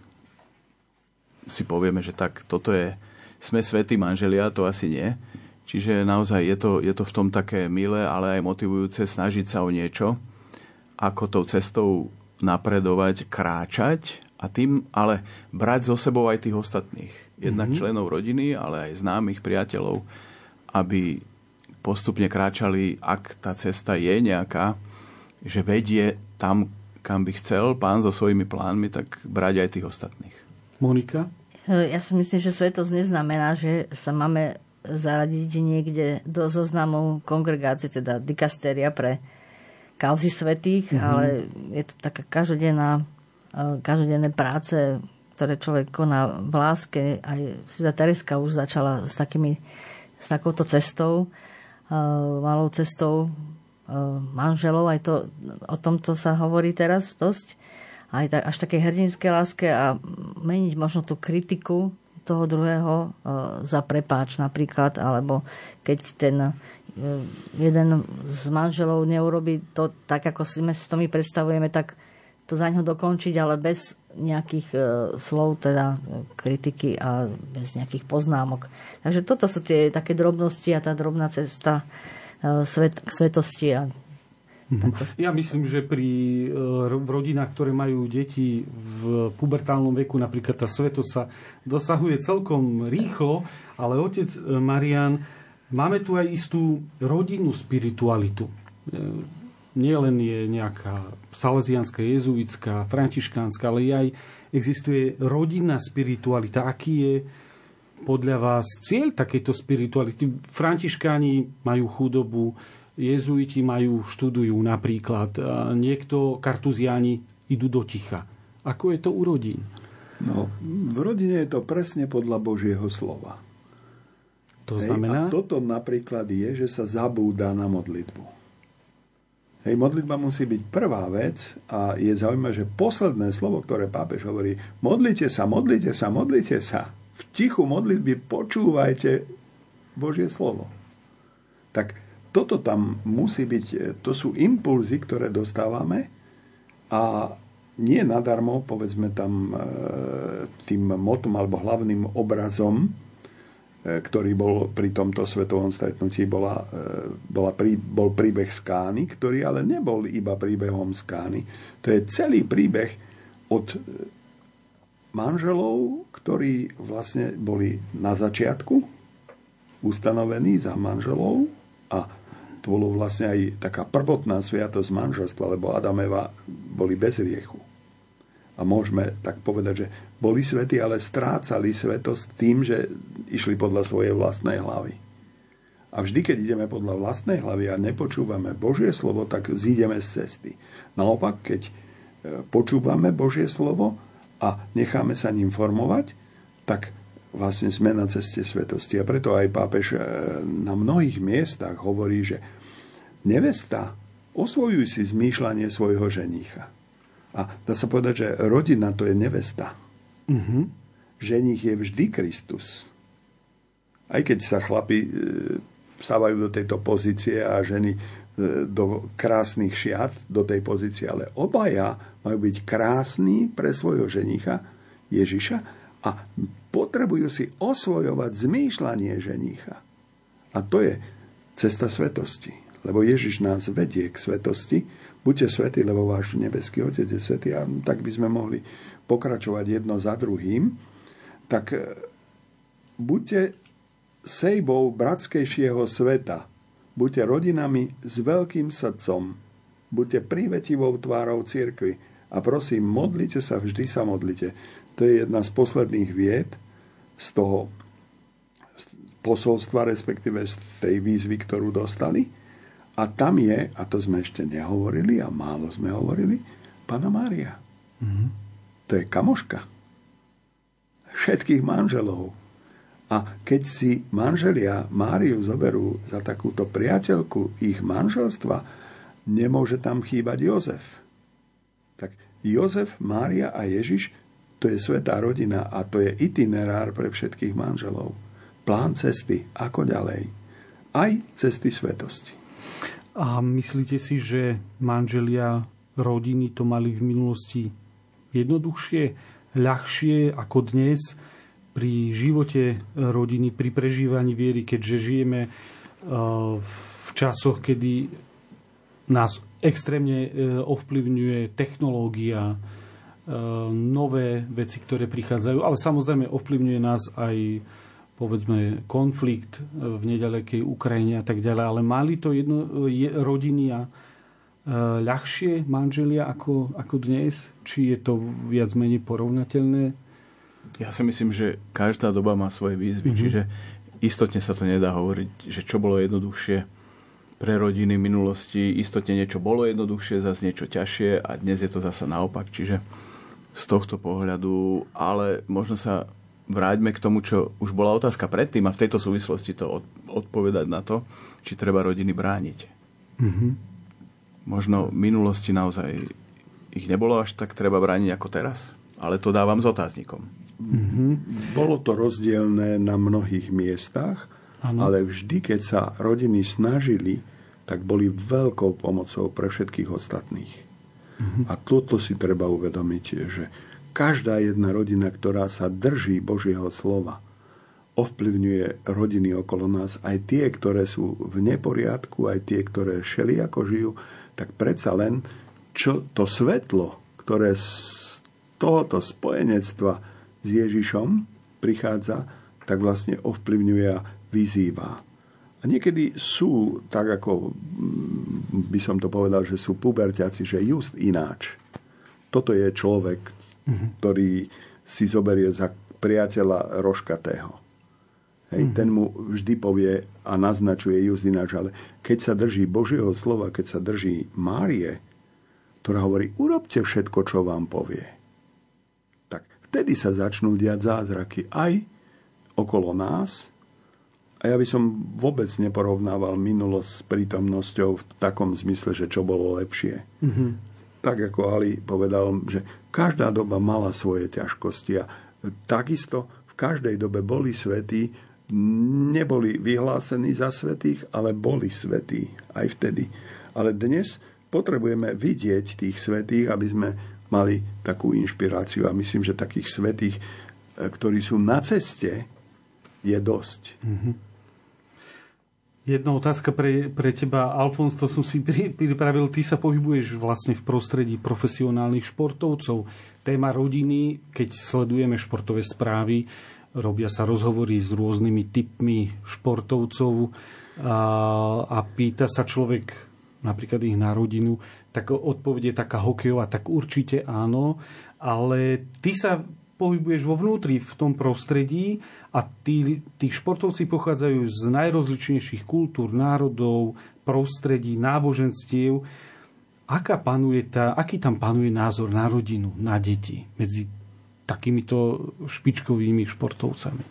Speaker 2: si povieme, že tak toto je, sme svätí manželia, to asi nie Čiže naozaj je to, je to v tom také milé, ale aj motivujúce snažiť sa o niečo, ako tou cestou napredovať, kráčať a tým ale brať so sebou aj tých ostatných. Jednak mm-hmm. členov rodiny, ale aj známych priateľov, aby postupne kráčali, ak tá cesta je nejaká, že vedie tam, kam by chcel pán so svojimi plánmi, tak brať aj tých ostatných.
Speaker 1: Monika?
Speaker 4: Ja si myslím, že svetosť neznamená, že sa máme zaradiť niekde do zoznamu kongregácie, teda dikastéria pre kauzy svetých, mm-hmm. ale je to taká každodenná, e, každodenné práce, ktoré človek koná v láske. Aj Sveta Tereska už začala s, takými, s takouto cestou, e, malou cestou e, manželov. Aj to, o tomto sa hovorí teraz dosť. Aj tak, až také hrdinské láske a meniť možno tú kritiku toho druhého e, za prepáč napríklad, alebo keď ten e, jeden z manželov neurobi to tak, ako si to my predstavujeme, tak to za ňo dokončiť, ale bez nejakých e, slov, teda kritiky a bez nejakých poznámok. Takže toto sú tie také drobnosti a tá drobná cesta svet, k svetosti a.
Speaker 1: Ja myslím, že pri e, v rodinách, ktoré majú deti v pubertálnom veku, napríklad tá sveto sa dosahuje celkom rýchlo, ale otec e, Marian, máme tu aj istú rodinnú spiritualitu. E, nie len je nejaká salesianská, jezuitská, františkánska, ale aj existuje rodinná spiritualita. Aký je podľa vás cieľ takejto spirituality? Františkáni majú chudobu, jezuiti majú, študujú napríklad, niekto, kartuziáni idú do ticha. Ako je to u rodín?
Speaker 3: No, v rodine je to presne podľa Božieho slova.
Speaker 1: To znamená?
Speaker 3: Hej, a toto napríklad je, že sa zabúda na modlitbu. Hej, modlitba musí byť prvá vec a je zaujímavé, že posledné slovo, ktoré pápež hovorí, modlite sa, modlite sa, modlite sa. V tichu modlitby počúvajte Božie slovo. Tak toto tam musí byť, e, to sú impulzy, ktoré dostávame a nie nadarmo, povedzme tam e, tým motom alebo hlavným obrazom, e, ktorý bol pri tomto svetovom stretnutí, bola, bola bol príbeh Skány, ktorý ale nebol iba príbehom Skány. To je celý príbeh od manželov, ktorí vlastne boli na začiatku ustanovení za manželov to bolo vlastne aj taká prvotná sviatosť manželstva, lebo Adam a Eva boli bez riechu. A môžeme tak povedať, že boli svety, ale strácali svetosť tým, že išli podľa svojej vlastnej hlavy. A vždy, keď ideme podľa vlastnej hlavy a nepočúvame Božie slovo, tak zídeme z cesty. Naopak, keď e, počúvame Božie slovo a necháme sa ním formovať, tak vlastne sme na ceste svetosti. A preto aj pápež e, na mnohých miestach hovorí, že nevesta, osvojuj si zmýšľanie svojho ženícha. A dá sa povedať, že rodina to je nevesta. Mm-hmm. Ženích je vždy Kristus. Aj keď sa chlapi e, stávajú do tejto pozície a ženy do krásnych šiat, do tej pozície, ale obaja majú byť krásni pre svojho ženicha Ježiša a potrebujú si osvojovať zmýšľanie ženicha. A to je cesta svetosti. Lebo Ježiš nás vedie k svetosti. Buďte svetí, lebo váš nebeský Otec je svetý. A tak by sme mohli pokračovať jedno za druhým. Tak e, buďte sejbou bratskejšieho sveta, Buďte rodinami s veľkým srdcom. Buďte prívetivou tvárou cirkvi. A prosím, modlite sa, vždy sa modlite. To je jedna z posledných vied z toho posolstva, respektíve z tej výzvy, ktorú dostali. A tam je, a to sme ešte nehovorili a málo sme hovorili, Pana Mária. Mm-hmm. To je kamoška všetkých manželov a keď si manželia Máriu zoberú za takúto priateľku ich manželstva, nemôže tam chýbať Jozef. Tak Jozef, Mária a Ježiš, to je svetá rodina a to je itinerár pre všetkých manželov. Plán cesty, ako ďalej. Aj cesty svetosti.
Speaker 1: A myslíte si, že manželia rodiny to mali v minulosti jednoduchšie, ľahšie ako dnes? pri živote rodiny, pri prežívaní viery, keďže žijeme e, v časoch, kedy nás extrémne e, ovplyvňuje technológia, e, nové veci, ktoré prichádzajú, ale samozrejme ovplyvňuje nás aj povedzme konflikt v nedalekej Ukrajine a tak ďalej, ale mali to jedno, je, rodiny a ľahšie manželia ako, ako dnes? Či je to viac menej porovnateľné?
Speaker 2: Ja si myslím, že každá doba má svoje výzvy, mm-hmm. čiže istotne sa to nedá hovoriť, že čo bolo jednoduchšie pre rodiny v minulosti, istotne niečo bolo jednoduchšie, zase niečo ťažšie a dnes je to zase naopak, čiže z tohto pohľadu, ale možno sa vráťme k tomu, čo už bola otázka predtým a v tejto súvislosti to odpovedať na to, či treba rodiny brániť. Mm-hmm. Možno v minulosti naozaj ich nebolo až tak treba brániť ako teraz, ale to dávam s otáznikom.
Speaker 3: Mm-hmm. Bolo to rozdielne na mnohých miestach, ano. ale vždy, keď sa rodiny snažili, tak boli veľkou pomocou pre všetkých ostatných. Mm-hmm. A toto si treba uvedomiť, že každá jedna rodina, ktorá sa drží Božieho slova, ovplyvňuje rodiny okolo nás, aj tie, ktoré sú v neporiadku, aj tie, ktoré ako žijú, tak predsa len čo to svetlo, ktoré z tohoto spojenectva s Ježišom prichádza, tak vlastne ovplyvňuje a vyzýva. A niekedy sú, tak ako mm, by som to povedal, že sú puberťaci, že just ináč. Toto je človek, mm-hmm. ktorý si zoberie za priateľa roškatého. Hej, mm-hmm. Ten mu vždy povie a naznačuje just ináč, ale keď sa drží Božieho slova, keď sa drží Márie, ktorá hovorí, urobte všetko, čo vám povie vtedy sa začnú diať zázraky aj okolo nás. A ja by som vôbec neporovnával minulosť s prítomnosťou v takom zmysle, že čo bolo lepšie. Mm-hmm. Tak ako Ali povedal, že každá doba mala svoje ťažkosti a takisto v každej dobe boli svetí, neboli vyhlásení za svetých, ale boli svetí aj vtedy. Ale dnes potrebujeme vidieť tých svetých, aby sme mali takú inšpiráciu a myslím, že takých svetých, e, ktorí sú na ceste, je dosť. Mm-hmm.
Speaker 1: Jedna otázka pre, pre teba, Alfons, to som si pripravil. Ty sa pohybuješ vlastne v prostredí profesionálnych športovcov. Téma rodiny, keď sledujeme športové správy, robia sa rozhovory s rôznymi typmi športovcov a, a pýta sa človek napríklad ich na rodinu, tak odpoveď je taká hokejová, tak určite áno, ale ty sa pohybuješ vo vnútri v tom prostredí a tí, tí športovci pochádzajú z najrozličnejších kultúr, národov, prostredí, náboženstiev. Aká panuje tá, aký tam panuje názor na rodinu, na deti medzi takýmito špičkovými športovcami?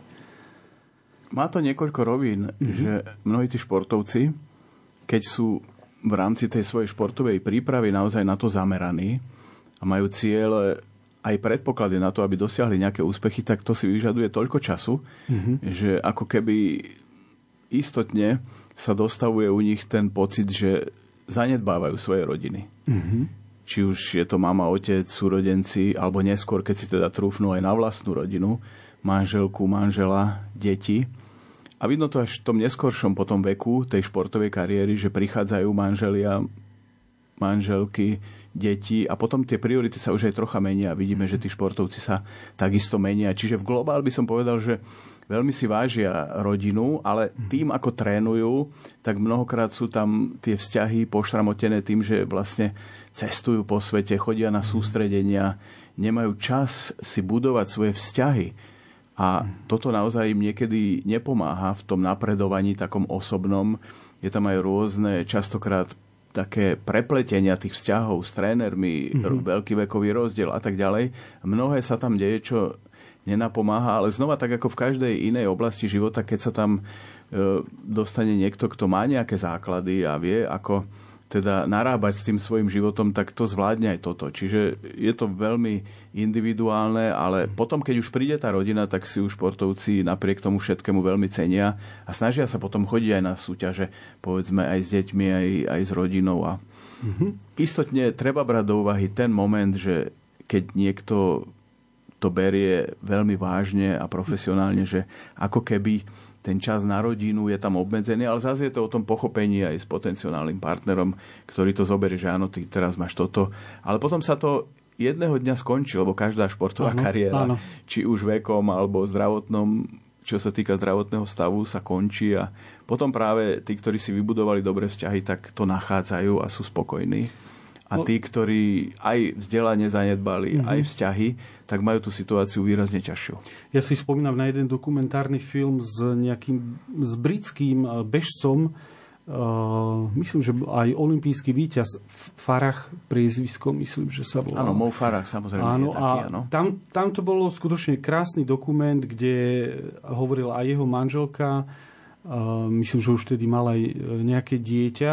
Speaker 2: Má to niekoľko rovín, mm-hmm. že mnohí tí športovci, keď sú v rámci tej svojej športovej prípravy naozaj na to zameraní a majú cieľ aj predpoklady na to, aby dosiahli nejaké úspechy, tak to si vyžaduje toľko času, mm-hmm. že ako keby istotne sa dostavuje u nich ten pocit, že zanedbávajú svoje rodiny. Mm-hmm. Či už je to mama, otec, súrodenci, alebo neskôr, keď si teda trúfnú aj na vlastnú rodinu, manželku, manžela, deti. A vidno to až v tom neskoršom potom veku tej športovej kariéry, že prichádzajú manželia, manželky, deti a potom tie priority sa už aj trocha menia. Vidíme, že tí športovci sa takisto menia. Čiže v globál by som povedal, že veľmi si vážia rodinu, ale tým, ako trénujú, tak mnohokrát sú tam tie vzťahy pošramotené tým, že vlastne cestujú po svete, chodia na sústredenia, nemajú čas si budovať svoje vzťahy. A toto naozaj im niekedy nepomáha v tom napredovaní takom osobnom. Je tam aj rôzne, častokrát také prepletenia tých vzťahov s trénermi, mm-hmm. veľký vekový rozdiel a tak ďalej. Mnohé sa tam deje, čo nenapomáha, ale znova tak ako v každej inej oblasti života, keď sa tam e, dostane niekto, kto má nejaké základy a vie, ako teda narábať s tým svojim životom, tak to zvládne aj toto. Čiže je to veľmi individuálne, ale potom, keď už príde tá rodina, tak si už športovci napriek tomu všetkému veľmi cenia a snažia sa potom chodiť aj na súťaže, povedzme aj s deťmi, aj, aj s rodinou. A mm-hmm. istotne treba brať do úvahy ten moment, že keď niekto to berie veľmi vážne a profesionálne, že ako keby ten čas na rodinu je tam obmedzený, ale zase je to o tom pochopení aj s potenciálnym partnerom, ktorý to zoberie, že áno, ty teraz máš toto. Ale potom sa to jedného dňa skončí, lebo každá športová áno, kariéra, áno. či už vekom alebo zdravotnom, čo sa týka zdravotného stavu, sa končí a potom práve tí, ktorí si vybudovali dobré vzťahy, tak to nachádzajú a sú spokojní. A no. tí, ktorí aj vzdelanie zanedbali, mm-hmm. aj vzťahy, tak majú tú situáciu výrazne ťažšiu.
Speaker 1: Ja si spomínam na jeden dokumentárny film s nejakým s britským eh, bežcom, Uh, myslím, že aj olimpijský víťaz Farach priezvisko, myslím, že sa volá.
Speaker 2: Áno, Mo Farach, samozrejme. Áno, je taký, a áno.
Speaker 1: Tam, tam to bolo skutočne krásny dokument, kde hovorila aj jeho manželka, uh, myslím, že už vtedy mal aj nejaké dieťa.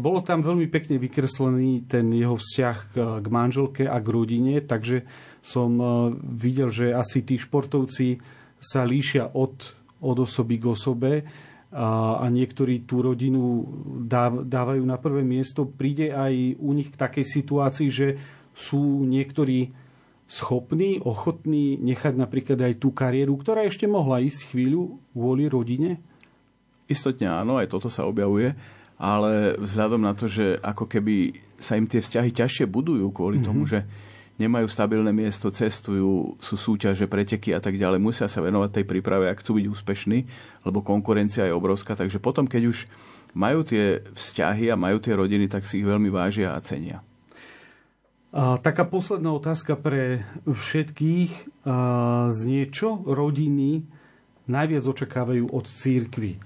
Speaker 1: Bolo tam veľmi pekne vykreslený ten jeho vzťah k manželke a k rodine, takže som e, videl, že asi tí športovci sa líšia od, od osoby k osobe a, a niektorí tú rodinu dávajú na prvé miesto. Príde aj u nich k takej situácii, že sú niektorí schopní, ochotní nechať napríklad aj tú kariéru, ktorá ešte mohla ísť chvíľu kvôli rodine?
Speaker 2: Istotne áno, aj toto sa objavuje, ale vzhľadom na to, že ako keby sa im tie vzťahy ťažšie budujú kvôli mm-hmm. tomu, že nemajú stabilné miesto, cestujú, sú súťaže, preteky a tak ďalej, musia sa venovať tej príprave, ak chcú byť úspešní, lebo konkurencia je obrovská. Takže potom, keď už majú tie vzťahy a majú tie rodiny, tak si ich veľmi vážia a cenia.
Speaker 1: A taká posledná otázka pre všetkých. A, znie, čo rodiny najviac očakávajú od církvy?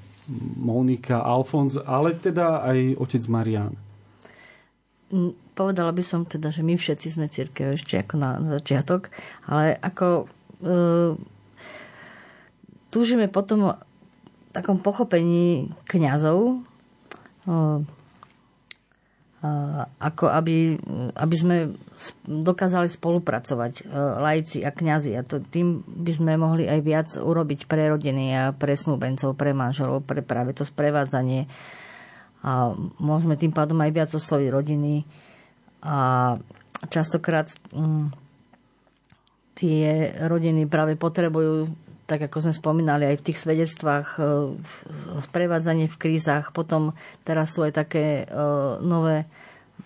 Speaker 1: Monika, Alfons, ale teda aj otec Marian
Speaker 4: povedala by som teda, že my všetci sme církev ešte ako na, začiatok, ale ako e, túžime potom takom pochopení kňazov, e, ako aby, aby sme dokázali spolupracovať e, laici a kňazi. A to, tým by sme mohli aj viac urobiť pre rodiny a pre snúbencov, pre manželov, pre práve to sprevádzanie. A môžeme tým pádom aj viac osloviť rodiny, a častokrát mm, tie rodiny práve potrebujú tak ako sme spomínali aj v tých svedectvách, e, sprevádzanie v krízach, potom teraz sú aj také e, nové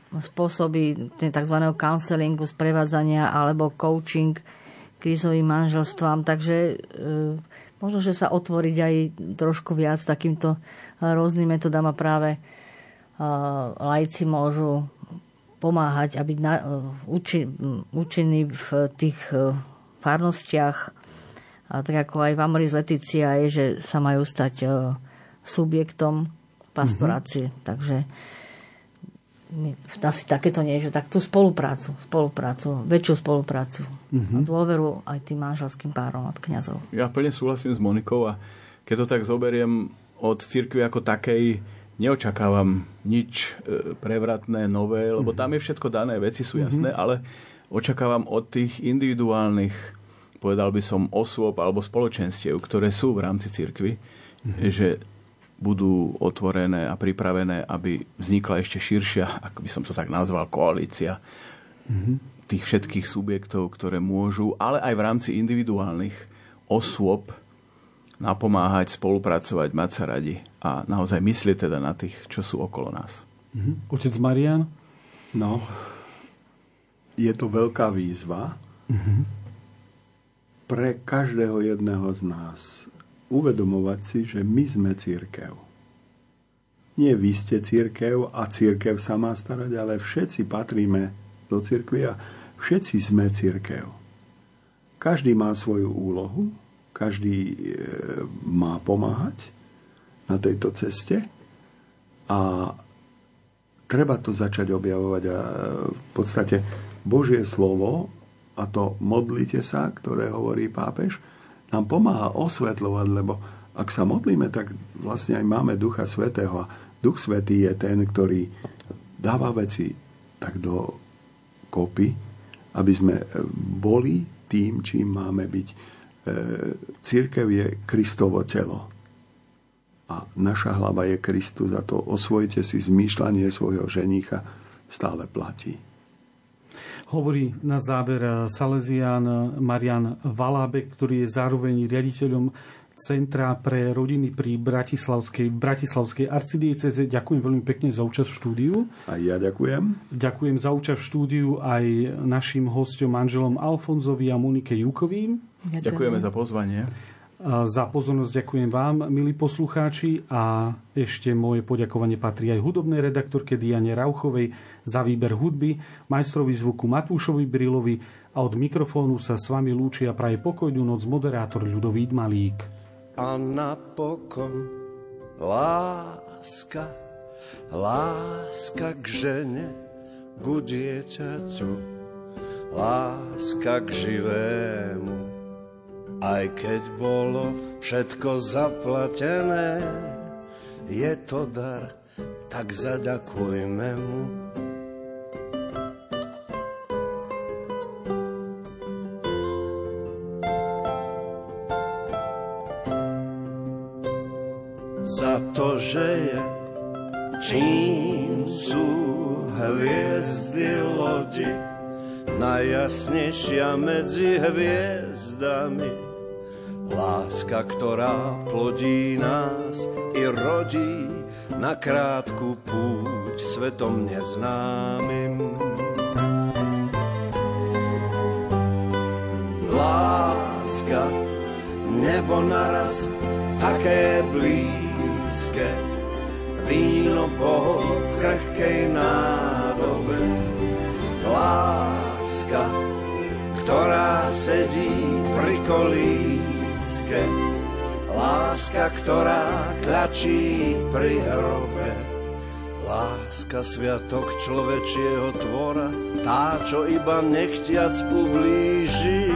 Speaker 4: spôsoby tzv. counselingu, sprevádzania alebo coaching krízovým manželstvám, takže e, možno, že sa otvoriť aj trošku viac takýmto rôznym metodám a práve lajci môžu pomáhať a byť na, učený v tých e, farnostiach. A tak ako aj v Amoris Leticia je, že sa majú stať e, subjektom pastorácie. Mm-hmm. Takže asi takéto nie, že tak tú spoluprácu, spoluprácu, väčšiu spoluprácu. Mm-hmm. A dôveru aj tým manželským párom od kňazov.
Speaker 2: Ja plne súhlasím s Monikou a keď to tak zoberiem od cirkvi ako takej, neočakávam nič e, prevratné, nové, lebo mhm. tam je všetko dané, veci sú jasné, mm-hmm. ale očakávam od tých individuálnych, povedal by som, osôb alebo spoločenstiev, ktoré sú v rámci cirkvy, mm-hmm. že budú otvorené a pripravené, aby vznikla ešte širšia, ako by som to tak nazval, koalícia mm-hmm. tých všetkých subjektov, ktoré môžu, ale aj v rámci individuálnych osôb napomáhať, spolupracovať, mať sa radi a naozaj myslieť teda na tých, čo sú okolo nás.
Speaker 1: Mm-hmm. Otec Marian?
Speaker 3: No, je to veľká výzva mm-hmm. pre každého jedného z nás uvedomovať si, že my sme církev. Nie vy ste církev a církev sa má starať, ale všetci patríme do církvy a všetci sme církev. Každý má svoju úlohu, každý e, má pomáhať na tejto ceste a treba to začať objavovať a v podstate Božie slovo a to modlite sa, ktoré hovorí pápež, nám pomáha osvetľovať, lebo ak sa modlíme, tak vlastne aj máme Ducha Svetého a Duch Svetý je ten, ktorý dáva veci tak do kopy, aby sme boli tým, čím máme byť. E, církev je Kristovo telo. A naša hlava je Kristus a to osvojite si zmýšľanie svojho ženícha stále platí.
Speaker 1: Hovorí na záver Salesián Marian Valábek, ktorý je zároveň riaditeľom Centra pre rodiny pri Bratislavskej, Bratislavskej arcidieceze. Ďakujem veľmi pekne za účasť v štúdiu.
Speaker 3: A ja ďakujem.
Speaker 1: Ďakujem za účasť v štúdiu aj našim hostom manželom Alfonzovi a Monike Jukovým.
Speaker 2: Ďakujem. Ďakujeme za pozvanie.
Speaker 1: Za pozornosť ďakujem vám, milí poslucháči, a ešte moje poďakovanie patrí aj hudobnej redaktorke Diane Rauchovej za výber hudby, majstrovi zvuku Matúšovi Brilovi a od mikrofónu sa s vami lúči a praje pokojnú noc moderátor Ľudovít Malík.
Speaker 7: A napokon láska, láska k žene, ku dieťaťu, láska k živému aj keď bolo všetko zaplatené, je to dar, tak zaďakujme mu. Za to, že je, čím sú hviezdy lodi, najjasnejšia medzi hviezdami Láska, ktorá plodí nás i rodí na krátku púť svetom neznámym. Láska, nebo naraz také blízke, víno Boh v krehkej nádobe. Láska, ktorá sedí pri kolí láske, láska, ktorá tlačí pri hrobe. Láska sviatok človečieho tvora, tá, čo iba nechtiac ublíži.